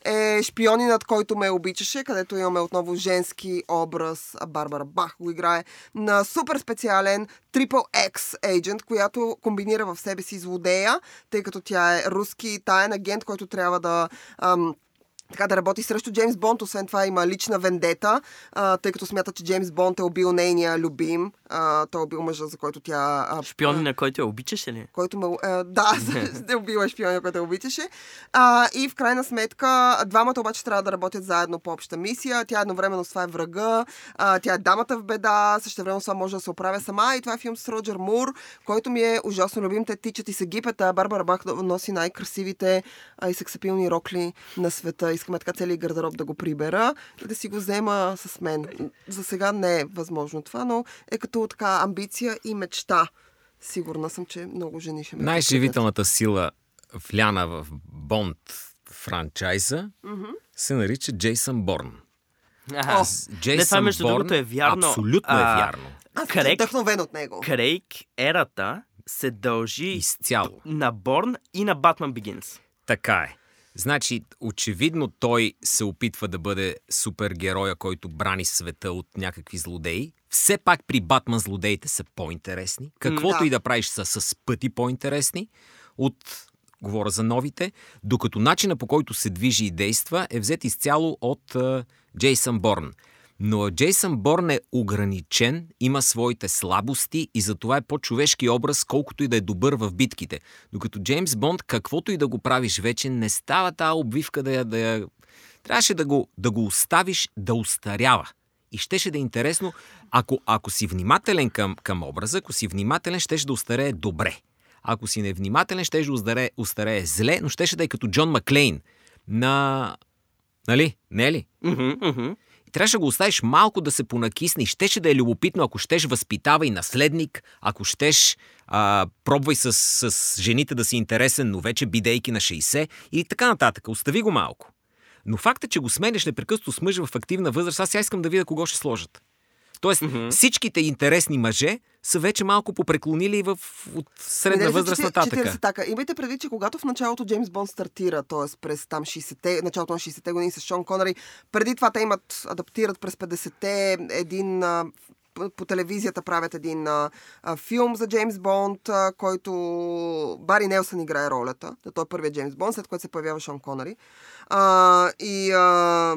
[SPEAKER 3] е Шпионинът, който ме обичаше, където имаме отново женски образ. Барбара Бах го играе на супер специален Triple X agent, която комбинира в себе си злодея, тъй като тя е руски таен агент, който трябва да ам, така да работи срещу Джеймс Бонд. Освен това има лична вендета, а, тъй като смята, че Джеймс Бонд е убил нейния любим. А, той е убил мъжа, за който тя... А,
[SPEAKER 2] Шпиони, на който я обичаше ли?
[SPEAKER 3] който ме... А, да, е убила шпионя, който я обичаше. А, и в крайна сметка, двамата обаче трябва да работят заедно по обща мисия. Тя едновременно с това е врага, а, тя е дамата в беда, също време това може да се оправя сама. И това е филм с Роджер Мур, който ми е ужасно любим. Те тичат и се гипет, а Барбара Бах носи най-красивите а, и сексапилни рокли на света. Искаме така целият гардероб да го прибера и да си го взема с мен. За сега не е възможно това, но е като така амбиция и мечта. Сигурна съм, че много жени ще ме.
[SPEAKER 1] Най-живителната сила, вляна в Бонд франчайза, се нарича Джейсън Борн.
[SPEAKER 2] Не,
[SPEAKER 1] Джейсън
[SPEAKER 2] това между
[SPEAKER 1] Борн
[SPEAKER 2] другото е вярно.
[SPEAKER 1] Абсолютно е
[SPEAKER 2] А,
[SPEAKER 1] вярно.
[SPEAKER 3] Аз
[SPEAKER 2] Крейг,
[SPEAKER 3] вдъхновен от него.
[SPEAKER 2] Крейг, ерата се дължи
[SPEAKER 1] Изцяло.
[SPEAKER 2] на Борн и на Батман Бигинс.
[SPEAKER 1] Така е. Значи, очевидно той се опитва да бъде супергероя, който брани света от някакви злодеи. Все пак при Батман злодеите са по-интересни. Каквото
[SPEAKER 3] да.
[SPEAKER 1] и да правиш са с пъти по-интересни от говоря за новите, докато начина по който се движи и действа е взет изцяло от uh, Джейсън Борн. Но Джейсън Борн е ограничен, има своите слабости и затова е по-човешки образ, колкото и да е добър в битките. Докато Джеймс Бонд, каквото и да го правиш вече, не става тази обвивка да я... Да я... Трябваше да го, да го оставиш да устарява. И щеше да е интересно, ако, ако си внимателен към, към образа, ако си внимателен, щеше да устарее добре. Ако си невнимателен, щеше да устарее, устарее зле, но щеше да е като Джон Маклейн на... Нали? Не е ли?
[SPEAKER 2] Мгм, мгм.
[SPEAKER 1] Трябваше да го оставиш малко да се понакисне щеше да е любопитно, ако щеш възпитавай наследник, ако щеш а, пробвай с, с жените да си интересен, но вече бидейки на 60 и така нататък. Остави го малко. Но факта, че го сменяш непрекъснато с мъж в активна възраст, аз сега искам да видя кого ще сложат. Тоест, mm-hmm. всичките интересни мъже са вече малко попреклонили в, от средна
[SPEAKER 3] са
[SPEAKER 1] възраст
[SPEAKER 3] 40
[SPEAKER 1] нататък.
[SPEAKER 3] 40 така. Имайте предвид, че когато в началото Джеймс Бонд стартира, т.е. през там 60-те, началото на 60-те години с Шон Конъри, преди това те имат, адаптират през 50-те един по, по телевизията правят един а, а, филм за Джеймс Бонд, а, който Бари Нелсън играе ролята. Да, той е първият Джеймс Бонд, след което се появява Шон Конъри. А, и а,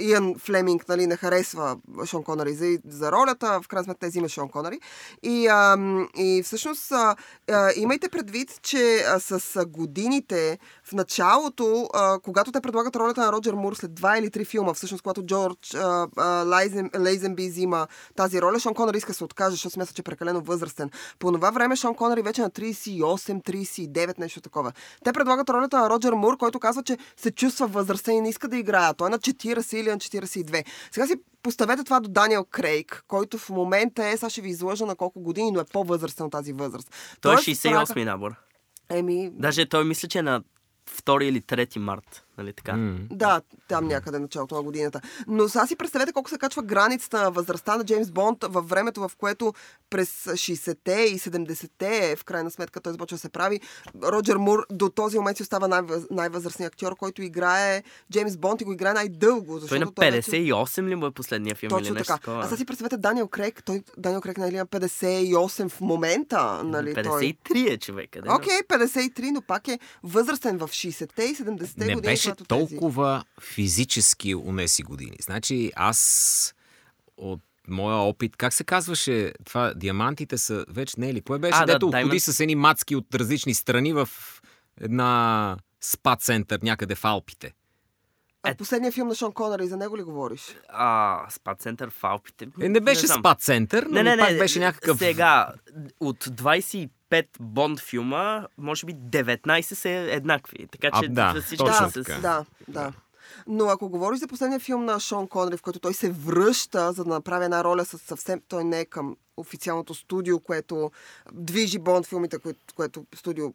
[SPEAKER 3] Иан Флеминг нали, не харесва Шон Конъри за, за ролята, в крайна сметка те взима Шон Конъри. И, а, и всъщност а, а, имайте предвид, че а, с годините в началото, а, когато те предлагат ролята на Роджер Мур след два или три филма, всъщност когато Джордж Лейзенби взима тази роля, Шон Конъри иска да се откаже, защото смята, че е прекалено възрастен. По това време Шон Конъри вече на 38, 39, нещо такова. Те предлагат ролята на Роджер Мур, който казва, че се чувства възрастен и не иска да играе. Той е на 40 или на 42. Сега си поставете това до Даниел Крейг, който в момента е, сега ще ви излъжа на колко години, но е по-възрастен от тази възраст.
[SPEAKER 2] Той е
[SPEAKER 3] Тоест,
[SPEAKER 2] 68-ми набор.
[SPEAKER 3] Еми,
[SPEAKER 2] Даже той мисля, че е на 2 или 3 март. Нали така?
[SPEAKER 1] М.
[SPEAKER 3] Да, там някъде началото на годината. Но сега си представете колко се качва границата на възрастта на Джеймс Бонд във времето, в което през 60-те и 70-те, в крайна сметка той започва да се прави. Роджер Мур до този момент си остава най- най-възрастният актьор, който играе Джеймс Бонд и го играе най-дълго.
[SPEAKER 2] Той е на
[SPEAKER 3] защото вече-
[SPEAKER 2] 58 ли му е последния филм или
[SPEAKER 3] Точно
[SPEAKER 2] нещо
[SPEAKER 3] така.
[SPEAKER 2] такова?
[SPEAKER 3] А сега си представете Даниел Крейг. Той, Даниел Крейг нали, е на 58 в момента. Нали, той.
[SPEAKER 2] 53 е човек. къде?
[SPEAKER 3] Окей, 53, но пак е възрастен в 60-те и 70-те
[SPEAKER 1] не
[SPEAKER 3] години.
[SPEAKER 1] беше
[SPEAKER 3] тези-
[SPEAKER 1] толкова физически унеси години. Значи аз от моя опит, как се казваше това, диамантите са вече не е ли? Кое беше?
[SPEAKER 2] А, да,
[SPEAKER 1] Дето
[SPEAKER 2] Diamond-
[SPEAKER 1] ходи с едни мацки от различни страни в една спа център някъде в Алпите.
[SPEAKER 3] А последния филм на Шон Конър, и за него ли говориш?
[SPEAKER 2] А, спа център в Алпите.
[SPEAKER 1] Е, не беше
[SPEAKER 2] знам.
[SPEAKER 1] спа център, но
[SPEAKER 2] Не, не, не.
[SPEAKER 1] пак беше някакъв...
[SPEAKER 2] Сега, от 25 Бонд филма, може би 19 са еднакви. Така
[SPEAKER 1] А,
[SPEAKER 2] че
[SPEAKER 1] да,
[SPEAKER 2] всички
[SPEAKER 1] точно
[SPEAKER 2] са
[SPEAKER 1] така.
[SPEAKER 2] с...
[SPEAKER 3] Да, да. Но ако говориш за последния филм на Шон Конри, в който той се връща, за да направи една роля с съвсем... Той не е към официалното студио, което движи Бонд филмите, което, което студио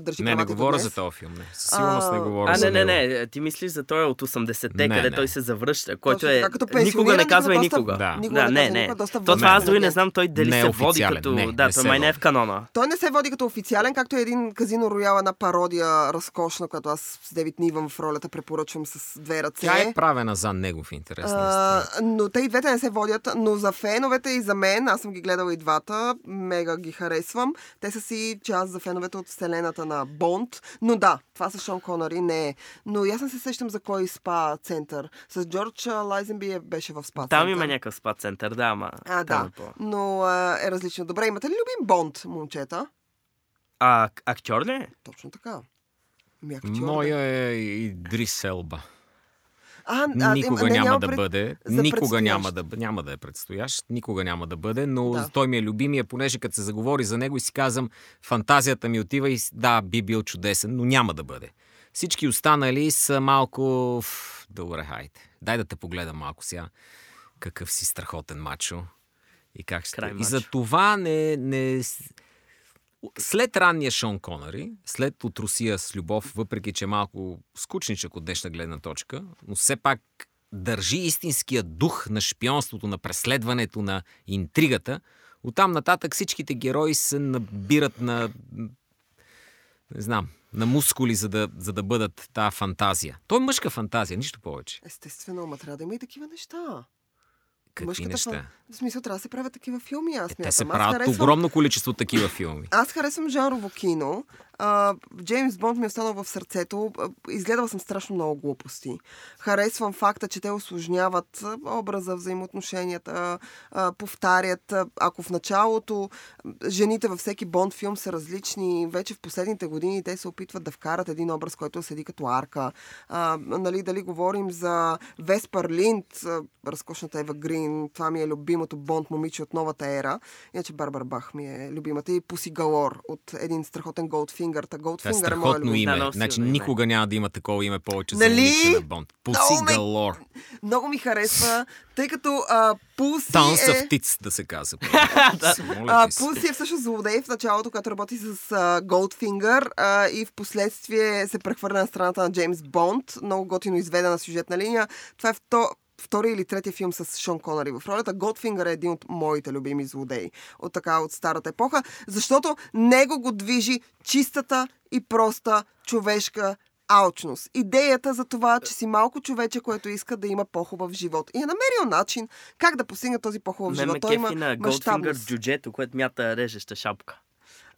[SPEAKER 3] държи
[SPEAKER 1] Не, не говоря
[SPEAKER 3] днес.
[SPEAKER 1] за този филм. Не. Със сигурност не
[SPEAKER 3] А,
[SPEAKER 1] говоря
[SPEAKER 2] А,
[SPEAKER 1] за
[SPEAKER 2] не, не, не. Ти мислиш за той от 80-те,
[SPEAKER 1] Не,
[SPEAKER 2] къде
[SPEAKER 1] не.
[SPEAKER 2] той се завръща, който
[SPEAKER 3] Точно
[SPEAKER 2] е...
[SPEAKER 3] като
[SPEAKER 2] Никога не казва и никога.
[SPEAKER 1] Да.
[SPEAKER 3] Никога
[SPEAKER 2] Да,
[SPEAKER 3] не
[SPEAKER 2] не,
[SPEAKER 3] казва
[SPEAKER 2] не.
[SPEAKER 3] никога, доста
[SPEAKER 2] То това аз дори не знам той дали
[SPEAKER 1] Не
[SPEAKER 2] се води като...
[SPEAKER 1] не,
[SPEAKER 2] да,
[SPEAKER 1] не
[SPEAKER 2] той май не е в канона.
[SPEAKER 3] Той не се води като официален, както е един казино роял, една пародия разкошна, която аз с Девид Нивън в ролята препоръчвам с две ръце.
[SPEAKER 1] Тя е правена за него в интерес
[SPEAKER 3] но те и двете не се водят, но за феновете и за мен, аз съм ги гледала и двата, мега ги харесвам. Те са си част за феновете от вселената на Бонд, но да, това са Шон Конъри, не е. Но и не се сещам за кой спа център. С Джордж Лайзенби е- беше в спа
[SPEAKER 2] Там
[SPEAKER 3] център.
[SPEAKER 2] има някакъв спа център, да, ама...
[SPEAKER 3] А,
[SPEAKER 2] там
[SPEAKER 3] да.
[SPEAKER 2] е по-
[SPEAKER 3] Но а, е различно. Добре, имате ли любим Бонд, момчета?
[SPEAKER 2] А, ак- актьор ли е?
[SPEAKER 3] Точно така. Ми, актьор, да.
[SPEAKER 1] Моя е Идрис Елба.
[SPEAKER 3] А, а,
[SPEAKER 1] Никога
[SPEAKER 3] не,
[SPEAKER 1] няма
[SPEAKER 3] няма
[SPEAKER 1] да
[SPEAKER 3] пред-
[SPEAKER 1] бъде.
[SPEAKER 3] за
[SPEAKER 1] Никога няма да, няма да е предстоящ. Никога няма да бъде, но
[SPEAKER 3] Да.
[SPEAKER 1] той ми е любимия, понеже като се заговори за него и си казвам, фантазията ми отива и да, би бил чудесен, но няма да бъде. Всички останали са малко... Добре, хайде. Дай да те погледам малко сега. Какъв си страхотен мачо. И как ще...
[SPEAKER 2] Край
[SPEAKER 1] И за това не, не... След ранния Шон Конъри, след от Русия с любов, въпреки че е малко скучничък от днешна гледна точка, но все пак държи истинския дух на шпионството, на преследването, на интригата, оттам нататък всичките герои се набират на не знам, на мускули, за да, за да бъдат тази фантазия. Той е мъжка фантазия, нищо повече.
[SPEAKER 3] Естествено, ама трябва да има и такива неща.
[SPEAKER 1] Какви
[SPEAKER 3] Мъжката
[SPEAKER 1] неща?
[SPEAKER 3] В смисъл, трябва да се правят такива филми, аз
[SPEAKER 1] Е,
[SPEAKER 3] смятам.
[SPEAKER 1] те се правят
[SPEAKER 3] харесвам-
[SPEAKER 1] огромно количество такива филми.
[SPEAKER 3] Аз харесвам жанрово кино. А, Джеймс Бонд ми е останал в сърцето. Изгледала съм страшно много глупости. Харесвам факта, че те осложняват образа, взаимоотношенията, а, повтарят. Ако в началото жените във всеки Бонд филм са различни, вече в последните години те се опитват да вкарат един образ, който седи като арка. А, нали, дали говорим за Веспар Линд, разкошната Ева Грин, това ми е любимото Бонд момиче от новата ера. Иначе Барбара Бах ми е любимата. И Пуси Галор от един страхотен Goldfinger. Та
[SPEAKER 1] Това е
[SPEAKER 3] е
[SPEAKER 1] страхотно
[SPEAKER 3] любим.
[SPEAKER 1] име.
[SPEAKER 2] Да,
[SPEAKER 1] значи
[SPEAKER 2] име.
[SPEAKER 1] никога няма да има такова име повече
[SPEAKER 3] Нали?
[SPEAKER 1] за момиче на Бонд. Пуси
[SPEAKER 3] Много ме-
[SPEAKER 1] Галор.
[SPEAKER 3] Много ми харесва, тъй като а, Пуси
[SPEAKER 1] Танс
[SPEAKER 3] е...
[SPEAKER 1] Tits, да се казва. (laughs) Моля
[SPEAKER 3] А. Пуси е всъщност злодей в началото, когато работи с а, Goldfinger а, и в последствие се прехвърля на страната на Джеймс Бонд. Много готино изведена сюжетна линия. Това е вто, втори или третия филм с Шон Конъри в ролята. Goldfinger е един от моите любими злодеи от така от старата епоха, защото него го движи чистата и проста човешка алчност. Идеята за това, че си малко човече, което иска да има по-хубав живот. И е намерил начин как да постигне този по-хубав
[SPEAKER 2] Ме
[SPEAKER 3] живот. Той има
[SPEAKER 2] на
[SPEAKER 3] мащабност.
[SPEAKER 2] джуджето, което мята режеща шапка.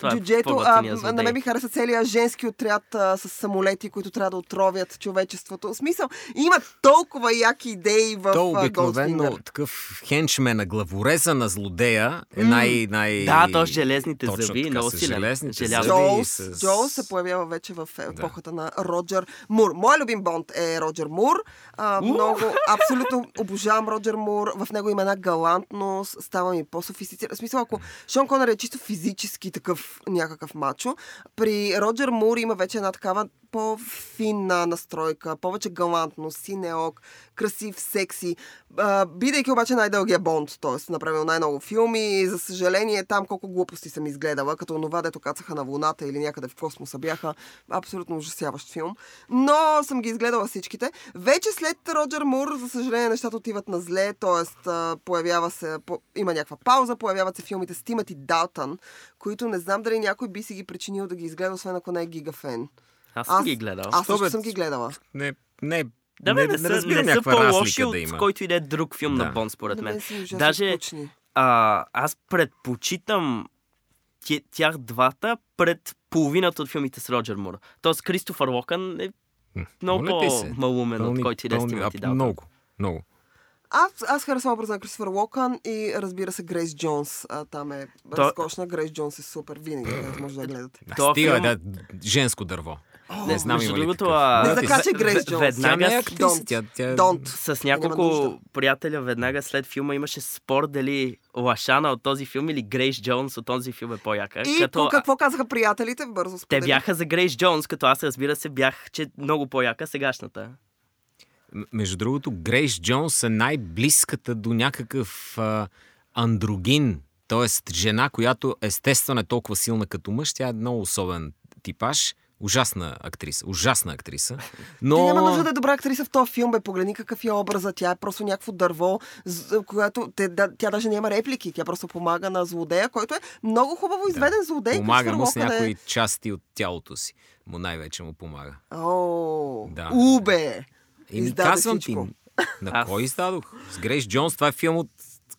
[SPEAKER 2] Това е
[SPEAKER 3] Джуджето,
[SPEAKER 2] по-готиния
[SPEAKER 3] а, на мен ми хареса целият женски отряд а, с самолети, които трябва да отровят човечеството. В смисъл, има толкова яки идеи в
[SPEAKER 1] То обикновено
[SPEAKER 3] Goldfinger.
[SPEAKER 1] такъв хенчмен на главореза на злодея е най... най...
[SPEAKER 2] Да, то с железните
[SPEAKER 1] Точно
[SPEAKER 2] зъби,
[SPEAKER 1] така,
[SPEAKER 2] много
[SPEAKER 1] с
[SPEAKER 2] силен.
[SPEAKER 1] железните
[SPEAKER 2] Желязо.
[SPEAKER 1] зъби.
[SPEAKER 3] Джоус,
[SPEAKER 1] с-
[SPEAKER 3] Джоус се появява вече в епохата на Роджер Мур. Моя любим Бонд е Роджер Мур. А, много, абсолютно обожавам Роджер Мур. В него има една галантност, става ми по-софистициран. В смисъл, ако Шон Конър е чисто физически такъв някакъв мачо, при Роджер Мур има вече една такава по-финна настройка, повече галантност, синеок, красив, секси. А, бидейки обаче най-дългия Бонд, т.е. направил най-много филми, за съжаление там колко глупости съм изгледала, като онова, дето кацаха на Луната или някъде в космоса бяха абсолютно ужасяващ филм. Но съм ги изгледала всичките. Вече след Роджер Мур, за съжаление, нещата отиват на зле, т.е. появява се, има някаква пауза, появяват се филмите с Тимати Далтън, които не знам дали някой би си ги причинил да ги изгледа, освен ако не е гигафен.
[SPEAKER 2] Аз съм ги гледал.
[SPEAKER 3] Аз
[SPEAKER 1] Що,
[SPEAKER 3] също съм ги гледала.
[SPEAKER 1] Не, не,
[SPEAKER 2] Да,
[SPEAKER 1] не,
[SPEAKER 2] не,
[SPEAKER 1] не
[SPEAKER 2] са,
[SPEAKER 1] разбирам
[SPEAKER 2] не са по-лоши от
[SPEAKER 1] да има.
[SPEAKER 2] който и да е друг филм
[SPEAKER 1] Да.
[SPEAKER 2] на Бонд, според мен.
[SPEAKER 3] ужасно
[SPEAKER 2] Даже а, аз предпочитам тя- тях двата пред половината от филмите с Роджер Мур. Тоест Кристофър Локън е много
[SPEAKER 1] ти
[SPEAKER 2] по-малумен от който и да е с
[SPEAKER 1] пълни-
[SPEAKER 2] Тимати
[SPEAKER 1] а,
[SPEAKER 2] Далтън.
[SPEAKER 1] Много, много.
[SPEAKER 3] Аз, аз харесвам образа на Кристофър Локън и разбира се Грейс Джонс. А, там е
[SPEAKER 2] То-
[SPEAKER 3] разкошна. Грейс Джонс е супер. Винаги може да гледате.
[SPEAKER 1] Стига,
[SPEAKER 2] филм-
[SPEAKER 1] да, женско дърво. Не знам
[SPEAKER 2] Между
[SPEAKER 1] има
[SPEAKER 2] другото, а,
[SPEAKER 3] Не закачай
[SPEAKER 1] си-
[SPEAKER 3] Грейс Джонс.
[SPEAKER 1] Тя не е
[SPEAKER 2] Веднага
[SPEAKER 1] актриса,
[SPEAKER 3] Don't.
[SPEAKER 1] тя, тя...
[SPEAKER 3] Don't.
[SPEAKER 2] с няколко приятеля веднага след филма имаше спор дали Лашана от този филм или Грейс Джонс от този филм е по-яка.
[SPEAKER 3] И
[SPEAKER 2] като...
[SPEAKER 3] какво казаха приятелите? Бързо
[SPEAKER 2] Те
[SPEAKER 3] сподели.
[SPEAKER 2] бяха за Грейс Джонс, като аз разбира се бях, че много по-яка сегашната.
[SPEAKER 1] Между другото, Грейс Джонс е най-близката до някакъв а, андрогин, т.е. жена, която естествено е толкова силна като мъж. Тя е много особен типаж. Ужасна актриса. Ужасна актриса. (laughs) Но...
[SPEAKER 3] Ти няма нужда да е добра актриса в този филм, бе. Погледни какъв е образа. Тя е просто някакво дърво, което те, да, тя даже няма реплики. Тя просто помага на злодея, който е много хубаво изведен злодей.
[SPEAKER 1] Помага му с
[SPEAKER 3] Локън е-
[SPEAKER 1] някои части от тялото си. Му най-вече му помага.
[SPEAKER 3] О,
[SPEAKER 1] Да.
[SPEAKER 3] Убе!
[SPEAKER 1] И ми казвам
[SPEAKER 3] всичко.
[SPEAKER 1] ти, на кой издадох? С Грейс Джонс, това е филм от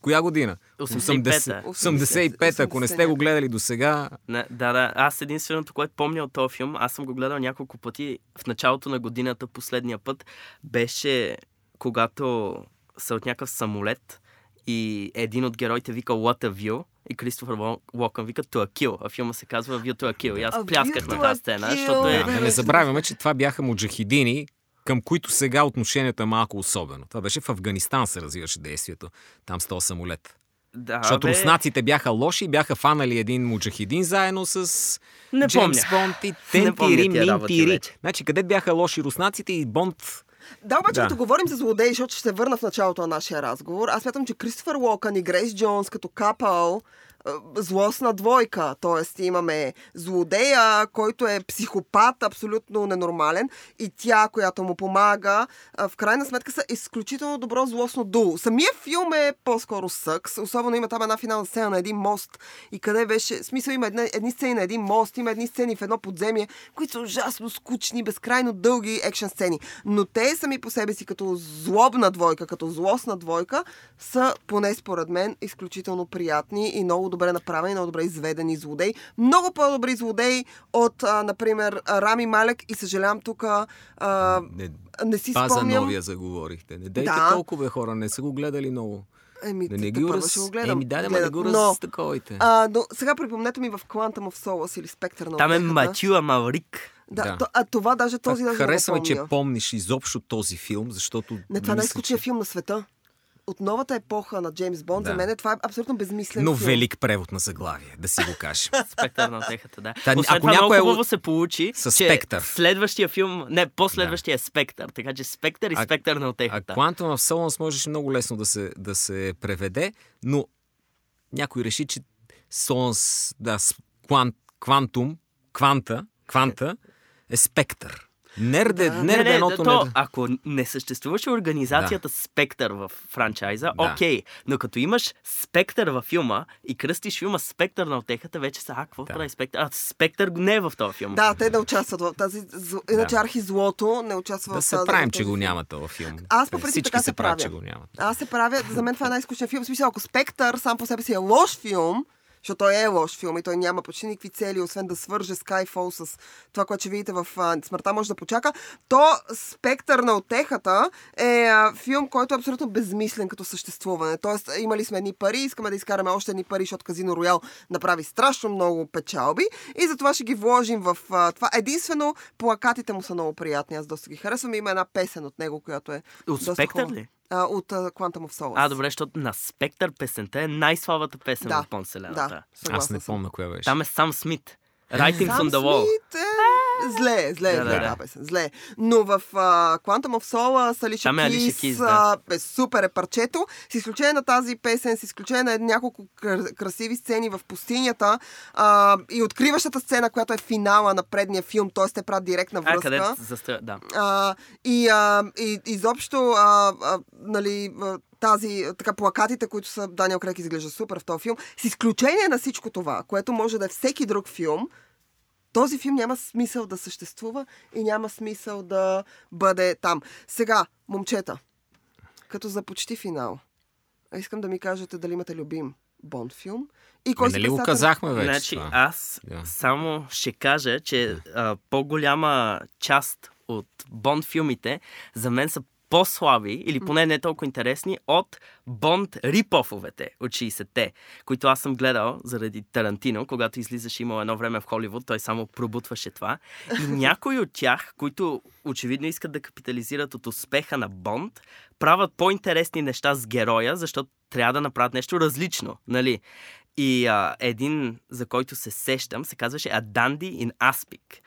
[SPEAKER 1] коя година?
[SPEAKER 2] 85-та.
[SPEAKER 1] 85 Ако не сте го гледали до сега,
[SPEAKER 2] да, да. Аз единственото, което помня от този филм, аз съм го гледал няколко пъти в началото на годината, последния път, беше когато са от някакъв самолет и един от героите вика What a view и Кристофър Ло- Локън вика To a kill, а филма се казва View to a kill. И аз плясках на тази сцена, защото е...
[SPEAKER 1] Да, да не забравяме, че това бяха муджахидини, към които сега отношението е малко особено. Това беше в Афганистан се развиваше действието. Там с този самолет.
[SPEAKER 2] Да,
[SPEAKER 1] Защото
[SPEAKER 2] бе,
[SPEAKER 1] руснаците бяха лоши, бяха фанали един муджахидин заедно с
[SPEAKER 2] Не
[SPEAKER 1] Джеймс. Бонд и тентири, минтири. Значи, къде бяха лоши руснаците и Бонд
[SPEAKER 3] Да, обаче
[SPEAKER 1] Да.
[SPEAKER 3] като говорим за злодеи, защото ще се върна в началото на нашия разговор, аз смятам, че Кристофър Локън и Грейс Джонс като капъл е, злостна двойка. Тоест имаме злодея, който е психопат, абсолютно ненормален, и тя, която му помага, в крайна сметка са изключително добро злостно дуо. Самия филм е по-скоро съкс, особено има там една финална сцена на един мост и къде беше, смисъл има едни, едни сцени на един мост, има едни сцени в едно подземие, които са ужасно скучни, безкрайно дълги екшен сцени. Но те сами по себе си като злобна двойка, като злостна двойка, са, поне според мен, изключително приятни и много добре направени, много добре изведени злодеи. Много по-добри злодеи от, а, например, Рами Малек и съжалявам тук а,
[SPEAKER 1] не,
[SPEAKER 3] не си
[SPEAKER 1] това за
[SPEAKER 3] спомням.
[SPEAKER 1] новия заговорихте. Не дейте
[SPEAKER 3] Да.
[SPEAKER 1] толкова хора, не са го гледали много.
[SPEAKER 3] Еми,
[SPEAKER 1] Да не ги раз...
[SPEAKER 3] ще го гледам.
[SPEAKER 1] Еми, да, да, да го
[SPEAKER 3] Но,
[SPEAKER 1] разтаковайте.
[SPEAKER 3] а, но сега припомнете ми в Quantum of Solace или Спектър на
[SPEAKER 2] Там е. Матю Амалрик.
[SPEAKER 3] Да,
[SPEAKER 1] Да.
[SPEAKER 3] То, а това даже този даже
[SPEAKER 1] Харесва
[SPEAKER 3] не
[SPEAKER 1] ми,
[SPEAKER 3] го
[SPEAKER 1] че помниш изобщо този филм, защото...
[SPEAKER 3] Не, това е
[SPEAKER 1] мисля,
[SPEAKER 3] най-скучният
[SPEAKER 1] че-
[SPEAKER 3] филм на света. От новата епоха на Джеймс Бонд, за
[SPEAKER 1] Да.
[SPEAKER 3] мен това е абсолютно безмислен
[SPEAKER 1] Но
[SPEAKER 3] филм.
[SPEAKER 1] велик превод на заглавие, да си го кажем. (laughs)
[SPEAKER 2] Спектър на отехата, да.
[SPEAKER 1] Та,
[SPEAKER 2] Освен
[SPEAKER 1] ако
[SPEAKER 2] това, много
[SPEAKER 1] някой е
[SPEAKER 2] хубаво се получи,
[SPEAKER 1] С
[SPEAKER 2] че
[SPEAKER 1] Спектър.
[SPEAKER 2] следващия филм, не, последващия е Спектър, така че Спектър и
[SPEAKER 1] А-
[SPEAKER 2] Спектър на
[SPEAKER 1] А
[SPEAKER 2] отехата.
[SPEAKER 1] Quantum of Solace можеше много лесно да се, да се преведе, но някой реши, че Solace, да, с- кван, квантум, кванта, кванта е спектър. Нерде,
[SPEAKER 3] Да.
[SPEAKER 1] нерде
[SPEAKER 2] не, не,
[SPEAKER 1] едното
[SPEAKER 2] то,
[SPEAKER 1] не...
[SPEAKER 2] ако не съществуваше организацията Спектър в франчайза,
[SPEAKER 1] Да.
[SPEAKER 2] окей. Но като имаш Спектър във филма и кръстиш филма Спектър на отехата, вече са, а, какво
[SPEAKER 1] Да.
[SPEAKER 2] прави Спектър? А, Спектър не е в този филм.
[SPEAKER 3] Да, те да участват в тази... Иначе архизлото не участва
[SPEAKER 1] Да
[SPEAKER 3] в
[SPEAKER 1] се
[SPEAKER 3] тази...
[SPEAKER 1] правим,
[SPEAKER 3] в
[SPEAKER 1] че
[SPEAKER 3] този
[SPEAKER 1] го няма този филм.
[SPEAKER 3] Аз по принцип така
[SPEAKER 1] се
[SPEAKER 3] се
[SPEAKER 1] правят,
[SPEAKER 3] правя.
[SPEAKER 1] че го нямат.
[SPEAKER 3] Аз се правя, за мен това е най-скучен филм. В смисъл, ако Спектър сам по себе си е лош филм, защото той е лош филм и той няма почти никакви цели, освен да свърже Skyfall с това, което ще видите в а, Смъртта може да почака, то Спектър на отехата е а, филм, който е абсолютно безмислен като съществуване. Тоест, имали сме едни пари, искаме да изкараме още едни пари, защото Казино Роял направи страшно много печалби и затова ще ги вложим в а, това. Единствено, плакатите му са много приятни, аз доста ги харесвам. Има една песен от него, която е
[SPEAKER 2] От Спектър ли?
[SPEAKER 3] А, от а, Quantum of Solace.
[SPEAKER 2] А, добре, защото на Спектър песента е най-слабата песен
[SPEAKER 3] Да,
[SPEAKER 2] в Бон вселената.
[SPEAKER 3] Да,
[SPEAKER 1] Аз не помня коя беше.
[SPEAKER 2] Там е сам Смит. Writing
[SPEAKER 3] Сам
[SPEAKER 2] from the wall.
[SPEAKER 3] Смит е... Зле, зле,
[SPEAKER 2] Да,
[SPEAKER 3] зле,
[SPEAKER 2] да,
[SPEAKER 3] да,
[SPEAKER 2] да.
[SPEAKER 3] песен, зле. Но в uh, Quantum of Solace, Алиша
[SPEAKER 2] Там е
[SPEAKER 3] Кис,
[SPEAKER 2] Keys,
[SPEAKER 3] а,
[SPEAKER 2] да.
[SPEAKER 3] е супер е парчето. С изключение на тази песен, с изключение на няколко кр- красиви сцени в пустинята а, и откриващата сцена, която е финала на предния филм, т.е. те правят директна
[SPEAKER 2] А,
[SPEAKER 3] връзка.
[SPEAKER 2] къде застъ... Да.
[SPEAKER 3] А, и, а, и изобщо, а, а, нали, а, тази, а, така, плакатите, които са Даниел Крек изглежда супер в този филм, с изключение на всичко това, което може да е всеки друг филм, този филм няма смисъл да съществува и няма смисъл да бъде там. Сега, момчета, като за почти финал, искам да ми кажете дали имате любим Бонд филм и кой си
[SPEAKER 1] нали го казахме вече
[SPEAKER 2] Значи,
[SPEAKER 1] това?
[SPEAKER 2] аз
[SPEAKER 1] Да.
[SPEAKER 2] само ще кажа, че а, по-голяма част от Бонд филмите за мен са по-слаби, или поне не толкова интересни, от Бонд рипофовете от 60-те, които аз съм гледал заради Тарантино, когато излизаше имало едно време в Холивуд, той само пробутваше това. И (laughs) някои от тях, които очевидно искат да капитализират от успеха на Бонд, правят по-интересни неща с героя, защото трябва да направят нещо различно, нали? И а, един, за който се сещам, се казваше Dandy in Aspic,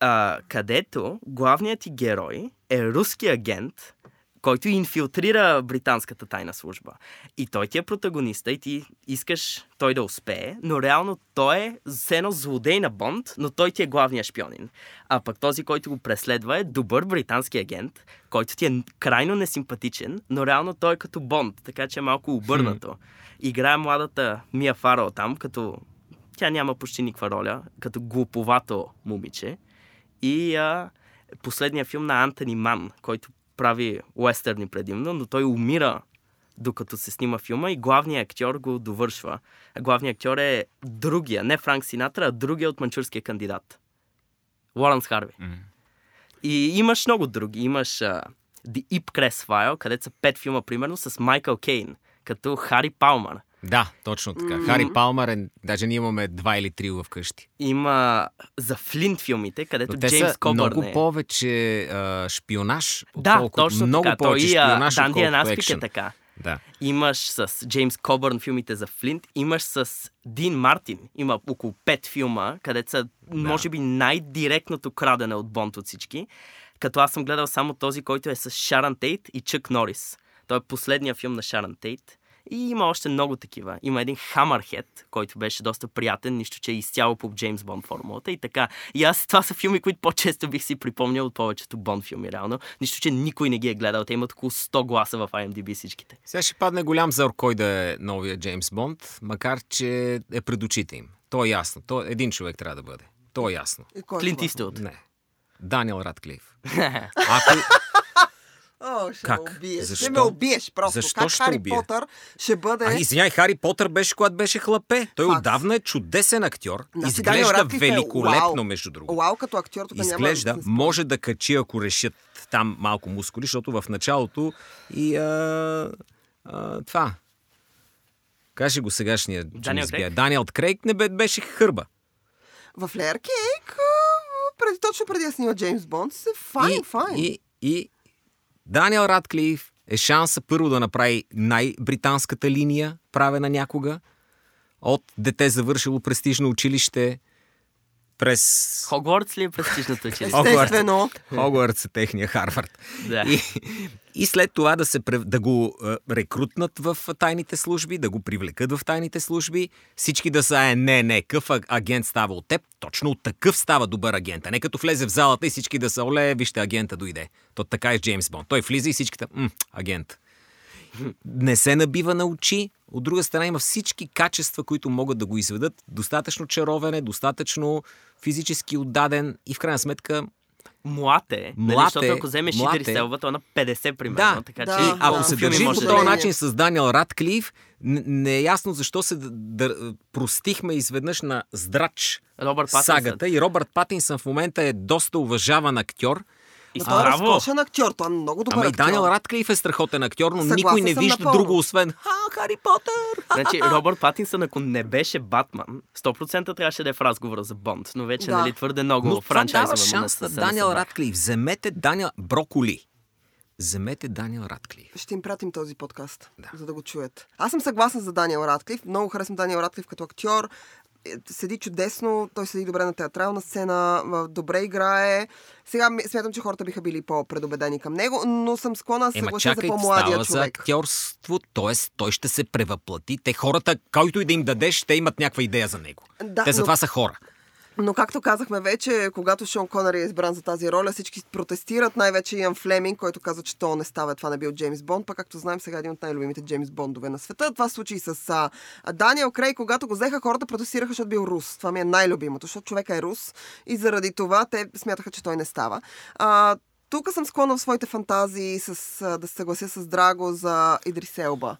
[SPEAKER 2] а, където главният ти герой е руски агент, който инфилтрира британската тайна служба. И той ти е протагониста и ти искаш той да успее, но реално той е все едно злодей на Бонд, но той ти е главният шпионин. А пък този, който го преследва е добър британски агент, който ти е крайно несимпатичен, но реално той е като Бонд, така че е малко обърнато. Играе младата Мия Фарал там, като тя няма почти никаква роля, като глуповато момиче. И а, последния филм на Антони Ман, който прави уестърни предимно, но той умира докато се снима филма и главният актьор го довършва. Главният актьор е другия, не Франк Синатра, а другия от манчурския кандидат. Лоренс Харви.
[SPEAKER 1] М.
[SPEAKER 2] И имаш много други. Имаш а, The Ipcrest File, където са пет филма, примерно, с Майкъл Кейн, като Хари Палмар.
[SPEAKER 1] Да, точно така. Хари Палмър е... Даже ние имаме два или три вкъщи.
[SPEAKER 2] Има за Флинт филмите, където
[SPEAKER 1] Но те
[SPEAKER 2] Джеймс
[SPEAKER 1] са
[SPEAKER 2] Кобърн
[SPEAKER 1] много
[SPEAKER 2] е.
[SPEAKER 1] повече а, шпионаж,
[SPEAKER 2] Да, точно
[SPEAKER 1] много
[SPEAKER 2] така.
[SPEAKER 1] повече
[SPEAKER 2] Той
[SPEAKER 1] шпионаж,
[SPEAKER 2] Данди Анаспик е така.
[SPEAKER 1] Да.
[SPEAKER 2] Имаш с Джеймс Кобърн филмите за Флинт, имаш с Дин Мартин. Има около пет филма, където са, може би, най-директното крадене от Бонд от всички. Като аз съм гледал само този, който е с Шаран Тейт и Чък Норис. Той е последния филм на Шаран Тейт. И има още много такива. Има един Хамърхед, който беше доста приятен, нищо, че е изцяло по Джеймс Бонд формулата и така. И аз това са филми, които по-често бих си припомнял от повечето Бонд филми, реално. Нищо, че никой не ги е гледал. Те имат около 100 гласа в IMDb всичките.
[SPEAKER 1] Сега ще падне голям зор кой да е новия Джеймс Бонд, макар че е пред очите им. То е ясно. То един човек трябва да бъде. То е ясно.
[SPEAKER 3] Е
[SPEAKER 2] Клинт? Иствуд.
[SPEAKER 1] Не. Даниел Радклиф. (laughs) Ако...
[SPEAKER 3] О, ще
[SPEAKER 1] Как?
[SPEAKER 3] ме убиеш. Ще
[SPEAKER 1] Защо?
[SPEAKER 3] ме убиеш просто.
[SPEAKER 1] Защо
[SPEAKER 3] как
[SPEAKER 1] ще
[SPEAKER 3] Хари
[SPEAKER 1] убие?
[SPEAKER 3] Потър ще бъде...
[SPEAKER 1] А, извиняй, Хари Потър беше, когато беше хлапе. Той
[SPEAKER 3] Факт.
[SPEAKER 1] отдавна е чудесен актьор.
[SPEAKER 3] Даниел
[SPEAKER 1] Изглежда
[SPEAKER 3] Радклиф е
[SPEAKER 1] великолепно,
[SPEAKER 3] уау.
[SPEAKER 1] между другото.
[SPEAKER 3] Уау, като актьор тук
[SPEAKER 1] Изглежда,
[SPEAKER 3] няма...
[SPEAKER 1] може да качи, ако решат там малко мускули, защото в началото и а, а, това. Каже го сегашния
[SPEAKER 2] Даниел. Крейг?
[SPEAKER 1] Даниел Крейг не бе, беше хърба.
[SPEAKER 3] В Леер Кейк, преди, точно преди да снима Джеймс Бонд, се файн,
[SPEAKER 1] и,
[SPEAKER 3] файн.
[SPEAKER 1] И, и Даниел Радклиф е шанса първо да направи най-британската линия, правена някога, от дете завършило престижно училище, през
[SPEAKER 2] Хогвартс ли е престижното училище?
[SPEAKER 3] Естествено.
[SPEAKER 1] Хогвартс е техния Харвард.
[SPEAKER 2] Да.
[SPEAKER 1] И, и след това да, се, да го е, рекрутнат в тайните служби, да го привлекат в тайните служби, всички да са, е, не, не, къв агент става от теб, точно от такъв става добър агент, а не като влезе в залата и всички да са, оле, вижте, агента дойде. То така е с Джеймс Бонд. Той влиза и всичките, м, агент. Не се набива на очи, от друга страна има всички качества, които могат да го изведат. Достатъчно чаровен е, достатъчно физически отдаден и в крайна сметка
[SPEAKER 2] Млад е. Нали,
[SPEAKER 1] Млад
[SPEAKER 2] защото
[SPEAKER 1] е,
[SPEAKER 2] ако вземеш Идрис
[SPEAKER 1] е.
[SPEAKER 2] Елба, той е на 50 примерно.
[SPEAKER 1] Да,
[SPEAKER 2] така
[SPEAKER 3] да.
[SPEAKER 2] че
[SPEAKER 1] И ако
[SPEAKER 3] да.
[SPEAKER 1] се държи по
[SPEAKER 2] да
[SPEAKER 1] този начин с Даниел Радклиф, не е ясно защо се д- да, простихме изведнъж на здрач
[SPEAKER 2] Робърт Патинсън.
[SPEAKER 1] сагата и Робърт Патинсън в момента е доста уважаван актьор.
[SPEAKER 2] И
[SPEAKER 3] той е
[SPEAKER 2] браво!
[SPEAKER 3] разкошен актьор, той е много добър
[SPEAKER 1] Ама и. Даниел Радклиф е страхотен актьор, но
[SPEAKER 3] Съгласен
[SPEAKER 1] никой не вижда
[SPEAKER 3] напълно.
[SPEAKER 1] друго, освен Ха, Хари Потър! (laughs)
[SPEAKER 2] Значи, Робърт Патинсън, ако не беше Батман, 100% трябваше да е в разговора за Бонд, но вече
[SPEAKER 3] Да.
[SPEAKER 2] нали, твърде много
[SPEAKER 1] Но това дава
[SPEAKER 2] му не
[SPEAKER 1] шанс на Даниел. Радклиф. Вземете Даниел Броколи. Вземете Даниел Радклиф.
[SPEAKER 3] Ще им пратим този подкаст,
[SPEAKER 1] Да.
[SPEAKER 3] за да го чуят. Аз съм съгласна за Даниел Радклиф. Много харесвам Даниел Радклиф като актьор. Е, Седи чудесно, той седи добре на театрална сцена, добре играе. Сега смятам, че хората биха били по-предубедени към него, но съм склонна да се съглася за по-младия
[SPEAKER 1] става за
[SPEAKER 3] човек.
[SPEAKER 1] актьорство, т.е. той ще се превъплати. Те хората, който и да им дадеш, те имат някаква идея за него.
[SPEAKER 3] Да,
[SPEAKER 1] Те
[SPEAKER 3] но-
[SPEAKER 1] затова са хора.
[SPEAKER 3] Но както казахме вече, когато Шон Конър е избран за тази роля, всички протестират, най-вече Иан Флеминг, който каза, че то не става, това не бил Джеймс Бонд, пък както знаем сега е един от най-любимите Джеймс Бондове на света. Това случи с а, Даниел Крей, когато го взеха, хората протестираха, защото бил рус. Това ми е най-любимото, защото човека е рус и заради това те смятаха, че той не става. А, тук съм склонна в своите фантазии с, да се съглася с Драго за Идрис Елба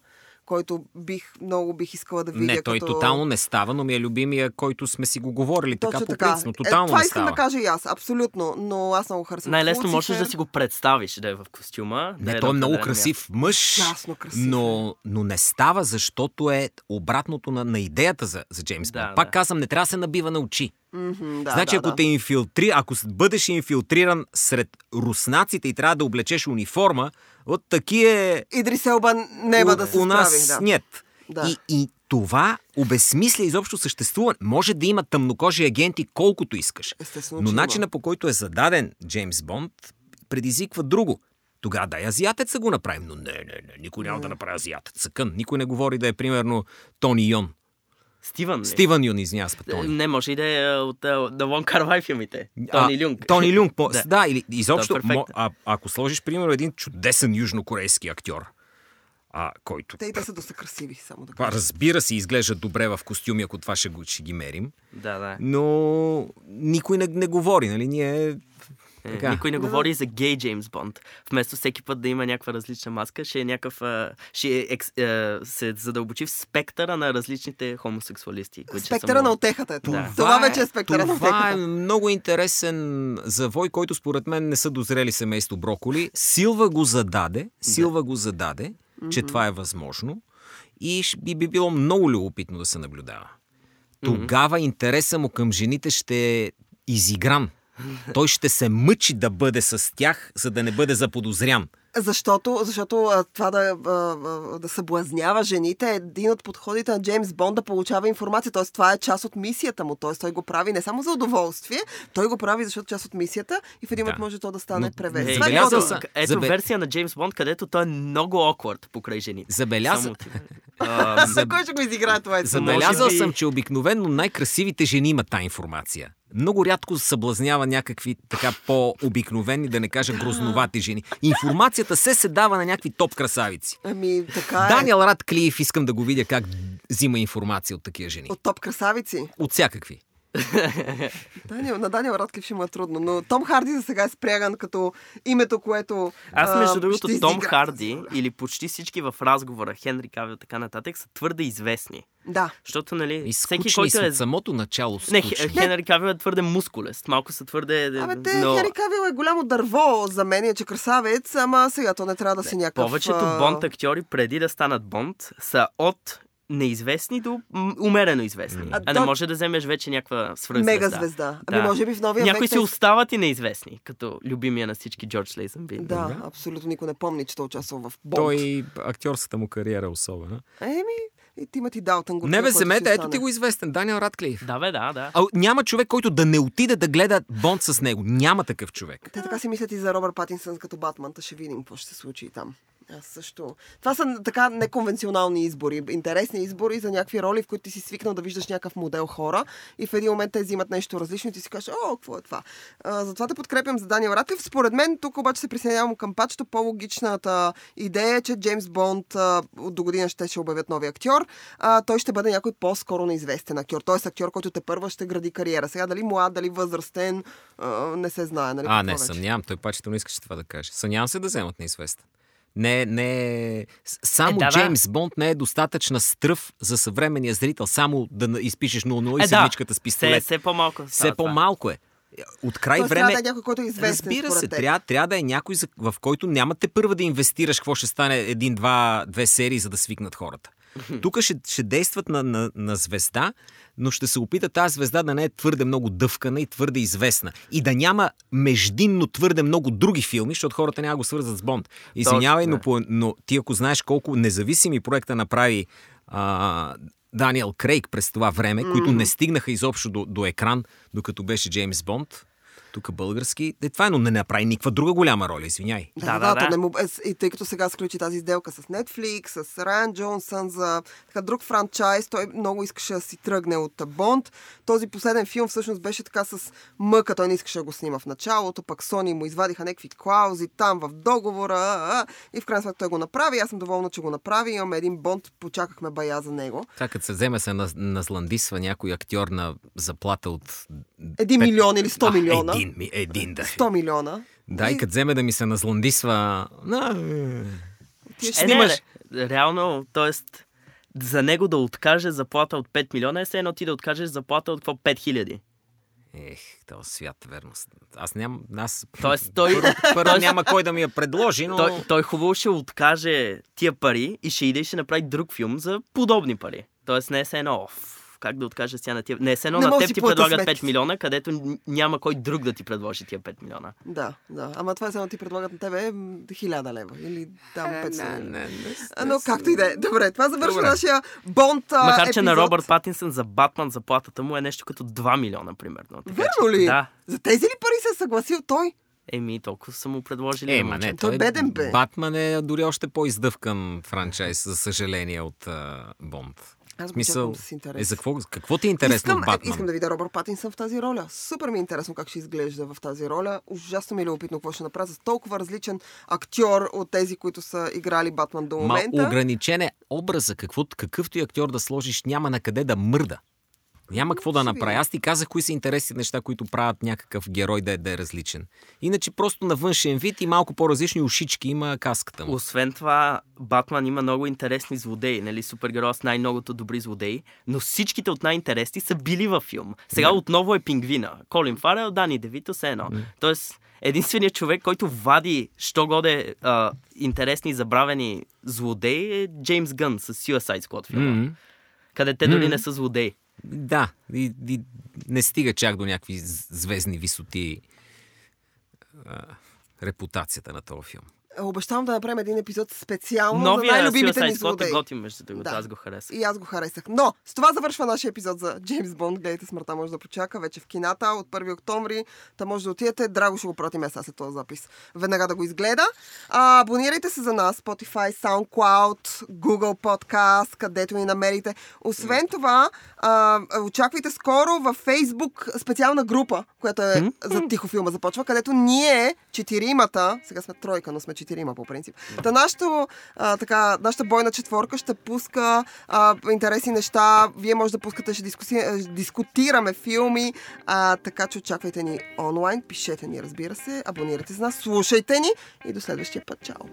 [SPEAKER 3] който бих, много бих искала да видя.
[SPEAKER 1] Не, той
[SPEAKER 3] като...
[SPEAKER 1] тотално не става, но ми е любимия, който сме си го говорили така
[SPEAKER 3] Точно
[SPEAKER 1] по
[SPEAKER 3] така.
[SPEAKER 1] принцип, но тотално
[SPEAKER 3] е, това
[SPEAKER 1] не
[SPEAKER 3] искам
[SPEAKER 1] става.
[SPEAKER 3] да кажа и аз, абсолютно. Но аз много харесвам.
[SPEAKER 2] Най-лесно можеш да си го представиш да е в костюма. да
[SPEAKER 1] Не,
[SPEAKER 2] е
[SPEAKER 1] той е
[SPEAKER 2] на
[SPEAKER 1] много
[SPEAKER 2] определено
[SPEAKER 1] красив мъж,
[SPEAKER 3] Ужасно красив е.
[SPEAKER 1] но, но не става, защото е обратното на, на идеята за, за Джеймс
[SPEAKER 2] Да,
[SPEAKER 1] Бонд. Пак
[SPEAKER 2] да.
[SPEAKER 1] казвам, не трябва да се набива на очи.
[SPEAKER 3] Мгм, да,
[SPEAKER 1] значи,
[SPEAKER 3] да,
[SPEAKER 1] ако
[SPEAKER 3] да.
[SPEAKER 1] те инфилтри, ако бъдеш инфилтриран сред руснаците и трябва да облечеш униформа, от такива
[SPEAKER 3] Идрис Елба неба
[SPEAKER 1] у,
[SPEAKER 3] да се
[SPEAKER 1] у нас
[SPEAKER 3] справи. Да.
[SPEAKER 1] нет.
[SPEAKER 3] Да.
[SPEAKER 1] И, и това обезмисля изобщо съществува. Може да има тъмнокожи агенти колкото искаш.
[SPEAKER 3] Естествено,
[SPEAKER 1] Но
[SPEAKER 3] има.
[SPEAKER 1] начина по който е зададен Джеймс Бонд предизвиква друго. Тогава дай азиатеца го направим. Но не, не, не, никой няма да направи азиатец. Съкън. Никой не говори да е примерно Тони Йон.
[SPEAKER 2] Стивън ли?
[SPEAKER 1] Стивън Юн, извинява се,
[SPEAKER 2] Е,
[SPEAKER 1] Тони.
[SPEAKER 2] Не, може и да е от The Long Carvai филмите. Тони Люнг.
[SPEAKER 1] Тони Люнг. по- (laughs)
[SPEAKER 2] Да.
[SPEAKER 1] да. или изобщо,
[SPEAKER 2] Той е
[SPEAKER 1] мо- а, ако сложиш, примерно, един чудесен южнокорейски актьор, а, който
[SPEAKER 3] Те и те са доста красиви, само да кажа.
[SPEAKER 1] разбира се, изглежда добре в костюми, ако това ще, го, ще ги мерим.
[SPEAKER 2] Да, да.
[SPEAKER 1] Но никой не, не говори, нали? Ние...
[SPEAKER 2] Е,
[SPEAKER 1] Така.
[SPEAKER 2] Никой не говори за гей Джеймс Бонд. Вместо всеки път да има някаква различна маска, ще е някакъв. Ще е, екс, а, се задълбочи в спектъра на различните хомосексуалисти. които
[SPEAKER 3] Спектъра на отехата е това.
[SPEAKER 2] Да.
[SPEAKER 3] Това вече е спектъра на
[SPEAKER 1] Това е
[SPEAKER 3] отехата.
[SPEAKER 1] много интересен завой, който според мен не са дозрели семейство Броколи. Силва го зададе, Силва го зададе, че това е възможно и би, би било много любопитно да се наблюдава. Тогава интереса му към жените ще е изигран. Той ще се мъчи да бъде с тях, за да не бъде заподозрян.
[SPEAKER 3] Защото, защото това да, да съблазнява жените е един от подходите на Джеймс Бонд да получава информация. Тоест, това е част от мисията му. Тоест, той го прави не само за удоволствие, той го прави, защото е част от мисията и в един момент
[SPEAKER 1] Да.
[SPEAKER 3] може то да стане
[SPEAKER 1] Но-
[SPEAKER 3] превес.
[SPEAKER 1] Е,
[SPEAKER 3] е
[SPEAKER 1] забелязал
[SPEAKER 2] Ето
[SPEAKER 1] Забе-
[SPEAKER 2] версия на Джеймс Бонд, където той е много awkward покрай жените.
[SPEAKER 1] Забеляза-
[SPEAKER 2] Само отива. (laughs) А,
[SPEAKER 3] За кой ще го изиграе това?
[SPEAKER 1] Забелязал съм, че обикновено най-красивите жени имат тази информация. Много рядко съблазнява някакви така по-обикновени, да не кажа грозновати жени. Информацията се се дава на някакви топ красавици.
[SPEAKER 3] Ами, така е.
[SPEAKER 1] Даниел Радклиф искам да го видя как взима информация от такива жени.
[SPEAKER 3] От топ красавици.
[SPEAKER 1] От всякакви. (laughs)
[SPEAKER 3] Даниел, на Даниел Радклиф ще му е трудно, но Том Харди за сега е спряган като името, което
[SPEAKER 2] Аз,
[SPEAKER 3] а,
[SPEAKER 2] между другото,
[SPEAKER 3] ще
[SPEAKER 2] Том
[SPEAKER 3] изигра-
[SPEAKER 2] Харди или почти всички в разговора, Хенри Кавил така нататък, са твърде известни.
[SPEAKER 3] Да.
[SPEAKER 2] Защото, нали,
[SPEAKER 1] И
[SPEAKER 2] всеки,
[SPEAKER 1] скучни
[SPEAKER 2] който е...
[SPEAKER 1] от самото начало.
[SPEAKER 2] Не,
[SPEAKER 1] скучни.
[SPEAKER 2] Хе- Хенри Кавил е твърде мускулест. Малко са твърде...
[SPEAKER 3] Абе, те,
[SPEAKER 2] но...
[SPEAKER 3] Хери Кавил е голямо дърво за мен, е, че красавец, ама сега то не трябва да си някакъв...
[SPEAKER 2] Повечето
[SPEAKER 3] а,
[SPEAKER 2] Бонд актьори, преди да станат Бонд, са от неизвестни до умерено известни.
[SPEAKER 3] А,
[SPEAKER 2] А, не
[SPEAKER 3] то-
[SPEAKER 2] може да вземеш вече някаква свръхзвезда.
[SPEAKER 3] Мега звезда. Ами може би в новия
[SPEAKER 2] Някои
[SPEAKER 3] век...
[SPEAKER 2] си остават и неизвестни, като любимия на всички Джордж Лейзенби.
[SPEAKER 3] Да, абсолютно никой не помни, че той участвал в Бонд.
[SPEAKER 1] Той актьорската му кариера е особена.
[SPEAKER 3] Еми, И Тимати Далтън го
[SPEAKER 1] Не бе, вземете, ето ти го известен, Даниел Радклиф.
[SPEAKER 2] Да, бе, да, да.
[SPEAKER 1] А, няма човек, който да не отиде да гледа Бонд с него. Няма такъв човек.
[SPEAKER 3] Те така си мислят и за Робърт Патинсън като Батман, ще видим какво ще се случи и там. Аз също. Това са така неконвенционални избори, интересни избори за някакви роли, в които ти си свикнал да виждаш някакъв модел хора и в един момент те взимат нещо различно и ти си кажеш, о, какво е това? А, затова те подкрепям за Даниел Радклиф. Според мен, тук обаче се присъединявам към пачето. По-логичната идея е, че Джеймс Бонд а, до година ще ще обявят нови актьор. А, той ще бъде някой по-скоро неизвестен актьор. Тоест актьор, който те първа ще гради кариера. Сега дали млад, дали възрастен, а, не се знае. Нали,
[SPEAKER 1] А, не,
[SPEAKER 3] вече.
[SPEAKER 1] съмнявам. Той пачето не искаше това да каже. Съмнявам се да вземат неизвестен. Не, не. с- Само
[SPEAKER 2] Е, да, да.
[SPEAKER 1] Джеймс Бонд не е достатъчна стръв за съвременния зрител. Само да изпишеш 0-0 и
[SPEAKER 2] Е, да.
[SPEAKER 1] седмичката с
[SPEAKER 2] Все,
[SPEAKER 1] пистолет.
[SPEAKER 2] все по-малко.
[SPEAKER 1] Все
[SPEAKER 2] става това.
[SPEAKER 1] по-малко е. От край
[SPEAKER 3] Тоест,
[SPEAKER 1] време.
[SPEAKER 3] трябва да е някой, който е известен.
[SPEAKER 1] Разбира се, трябва, трябва да е някой, в който нямате първа да инвестираш какво ще стане един-два, две серии, за да свикнат хората. Тук ще, ще действат на, на, на звезда, но ще се опита тази звезда да не е твърде много дъвкана и твърде известна. И да няма междинно твърде много други филми, защото хората няма го свързват с Бонд. Извинявай, но,
[SPEAKER 2] да.
[SPEAKER 1] по, но ти ако знаеш колко независими проекта направи а, Даниел Крейг през това време, които не стигнаха изобщо до, до екран, докато беше Джеймс Бонд, тук български, е това е, но не направи никаква друга голяма роля, извиняй.
[SPEAKER 3] Да,
[SPEAKER 2] Да,
[SPEAKER 3] да,
[SPEAKER 2] да.
[SPEAKER 3] Не му, е, и тъй като сега сключи тази сделка с Netflix, с Райан Джонсън за така, друг франчайз, той много искаше да си тръгне от Бонд. Този последен филм всъщност беше така с мъка, той не искаше да го снима в началото, пък Сони му извадиха някакви клаузи там в договора а, а, и в крайна сметка той го направи. Аз съм доволна, че го направи. Имаме един Бонд, почакахме бая за него.
[SPEAKER 1] Така като се вземе се на, назландисва някой актьор на заплата от...
[SPEAKER 3] Един
[SPEAKER 1] пет-
[SPEAKER 3] милион или 100
[SPEAKER 1] А,
[SPEAKER 3] милиона.
[SPEAKER 1] Един, ми- един да. е.
[SPEAKER 3] 100 милиона.
[SPEAKER 1] Да, и като вземе да ми се назландисва... На,
[SPEAKER 3] Ти
[SPEAKER 1] ще
[SPEAKER 2] Е,
[SPEAKER 1] снимаш...
[SPEAKER 2] не, не, реално, т.е. за него да откаже заплата от 5 милиона е все едно ти да откажеш заплата от какво 5 хиляди.
[SPEAKER 1] Ех, този свят, верно. Аз нямам... Аз...
[SPEAKER 2] Тоест, той-
[SPEAKER 1] Първо, първо няма кой да ми я предложи, но...
[SPEAKER 2] Той, той хубаво ще откаже тия пари и ще иде и ще направи друг филм за подобни пари. Тоест не е все едно, оф, как да откажа сега на тия... Не е едно
[SPEAKER 3] Не
[SPEAKER 2] на теб ти предлагат
[SPEAKER 3] сметките.
[SPEAKER 2] 5 милиона, където няма кой друг да ти предложи тия 5 милиона.
[SPEAKER 3] Да, да. Ама това е само ти предлагат на тебе м, 1000 лева. Или там 500 лева.
[SPEAKER 1] не,
[SPEAKER 3] А, Но както и да е. Добре, това завършва
[SPEAKER 1] Добре.
[SPEAKER 3] нашия Бонд
[SPEAKER 2] Макар, че на
[SPEAKER 3] епизод.
[SPEAKER 2] Робърт Патинсън за Батман заплатата му е нещо като 2 милиона, примерно. Така,
[SPEAKER 3] Верно ли?
[SPEAKER 2] Да.
[SPEAKER 3] За тези ли пари се е съгласил той?
[SPEAKER 2] Еми, толкова са му предложили.
[SPEAKER 1] Е,
[SPEAKER 2] на
[SPEAKER 1] ма не.
[SPEAKER 3] Той е беден, бе.
[SPEAKER 1] Батман е дори още по-издъвкан франчайз, за съжаление, от а, Бонд.
[SPEAKER 3] Аз чакам с интерес.
[SPEAKER 1] е, за какво, какво ти е интересно
[SPEAKER 3] Искам,
[SPEAKER 1] Батман?
[SPEAKER 3] искам да видя Робърт Патинсън в тази роля. Супер ми е интересно как ще изглежда в тази роля. Ужасно ми е любопитно какво ще направя с толкова различен актьор от тези, които са играли Батман до
[SPEAKER 1] Ма
[SPEAKER 3] момента.
[SPEAKER 1] ограничен е образа. Какво, какъвто и актьор да сложиш, няма на къде да мърда. Няма какво да направи.
[SPEAKER 3] видим.
[SPEAKER 1] Аз ти казах кои са интересни неща, които правят някакъв герой да е, да е различен. Иначе просто на външен вид и малко по-различни ушички има каската му.
[SPEAKER 2] Освен това, Батман има много интересни злодеи, нали? Супергерой с най-многото добри злодеи, но всичките от най-интересни са били във филм. Сега отново е пингвина. Колин Фарел, Дани Девито, все едно. Тоест, единственият човек, който вади, що годе а, интересни забравени злодеи е Джеймс Гън с Suicide Squad филма,
[SPEAKER 1] М,
[SPEAKER 2] къде те дори
[SPEAKER 1] Мгм.
[SPEAKER 2] не са злодеи.
[SPEAKER 1] Да, и, и не стига чак до някакви звездни висоти а, репутацията на този филм.
[SPEAKER 3] Обещавам да направим един епизод специално
[SPEAKER 2] Новия
[SPEAKER 3] за най-любимите ни злодеи.
[SPEAKER 2] е готин, между другото.
[SPEAKER 3] Да.
[SPEAKER 2] Аз го харесах.
[SPEAKER 3] И аз го харесах. Но с това завършва нашия епизод за Джеймс Бонд. Гледайте смъртта може да почака вече в кината от 1 октомври. Та може да отидете. Драго ще го пратим сега след този запис. Веднага да го изгледа. А, абонирайте се за нас. Spotify, SoundCloud, Google Podcast, където ни намерите. Освен това, а, очаквайте скоро във Facebook специална група, която е за тихо филма започва, където ние, четиримата, сега сме тройка, но сме четирима по принцип. Та нашата, а, така, нашата бойна четворка ще пуска а, интересни неща. Вие може да пускате, ще дискуси, дискутираме филми, а, така че очаквайте ни онлайн, пишете ни, разбира се, абонирайте за нас, слушайте ни и до следващия път. Чао!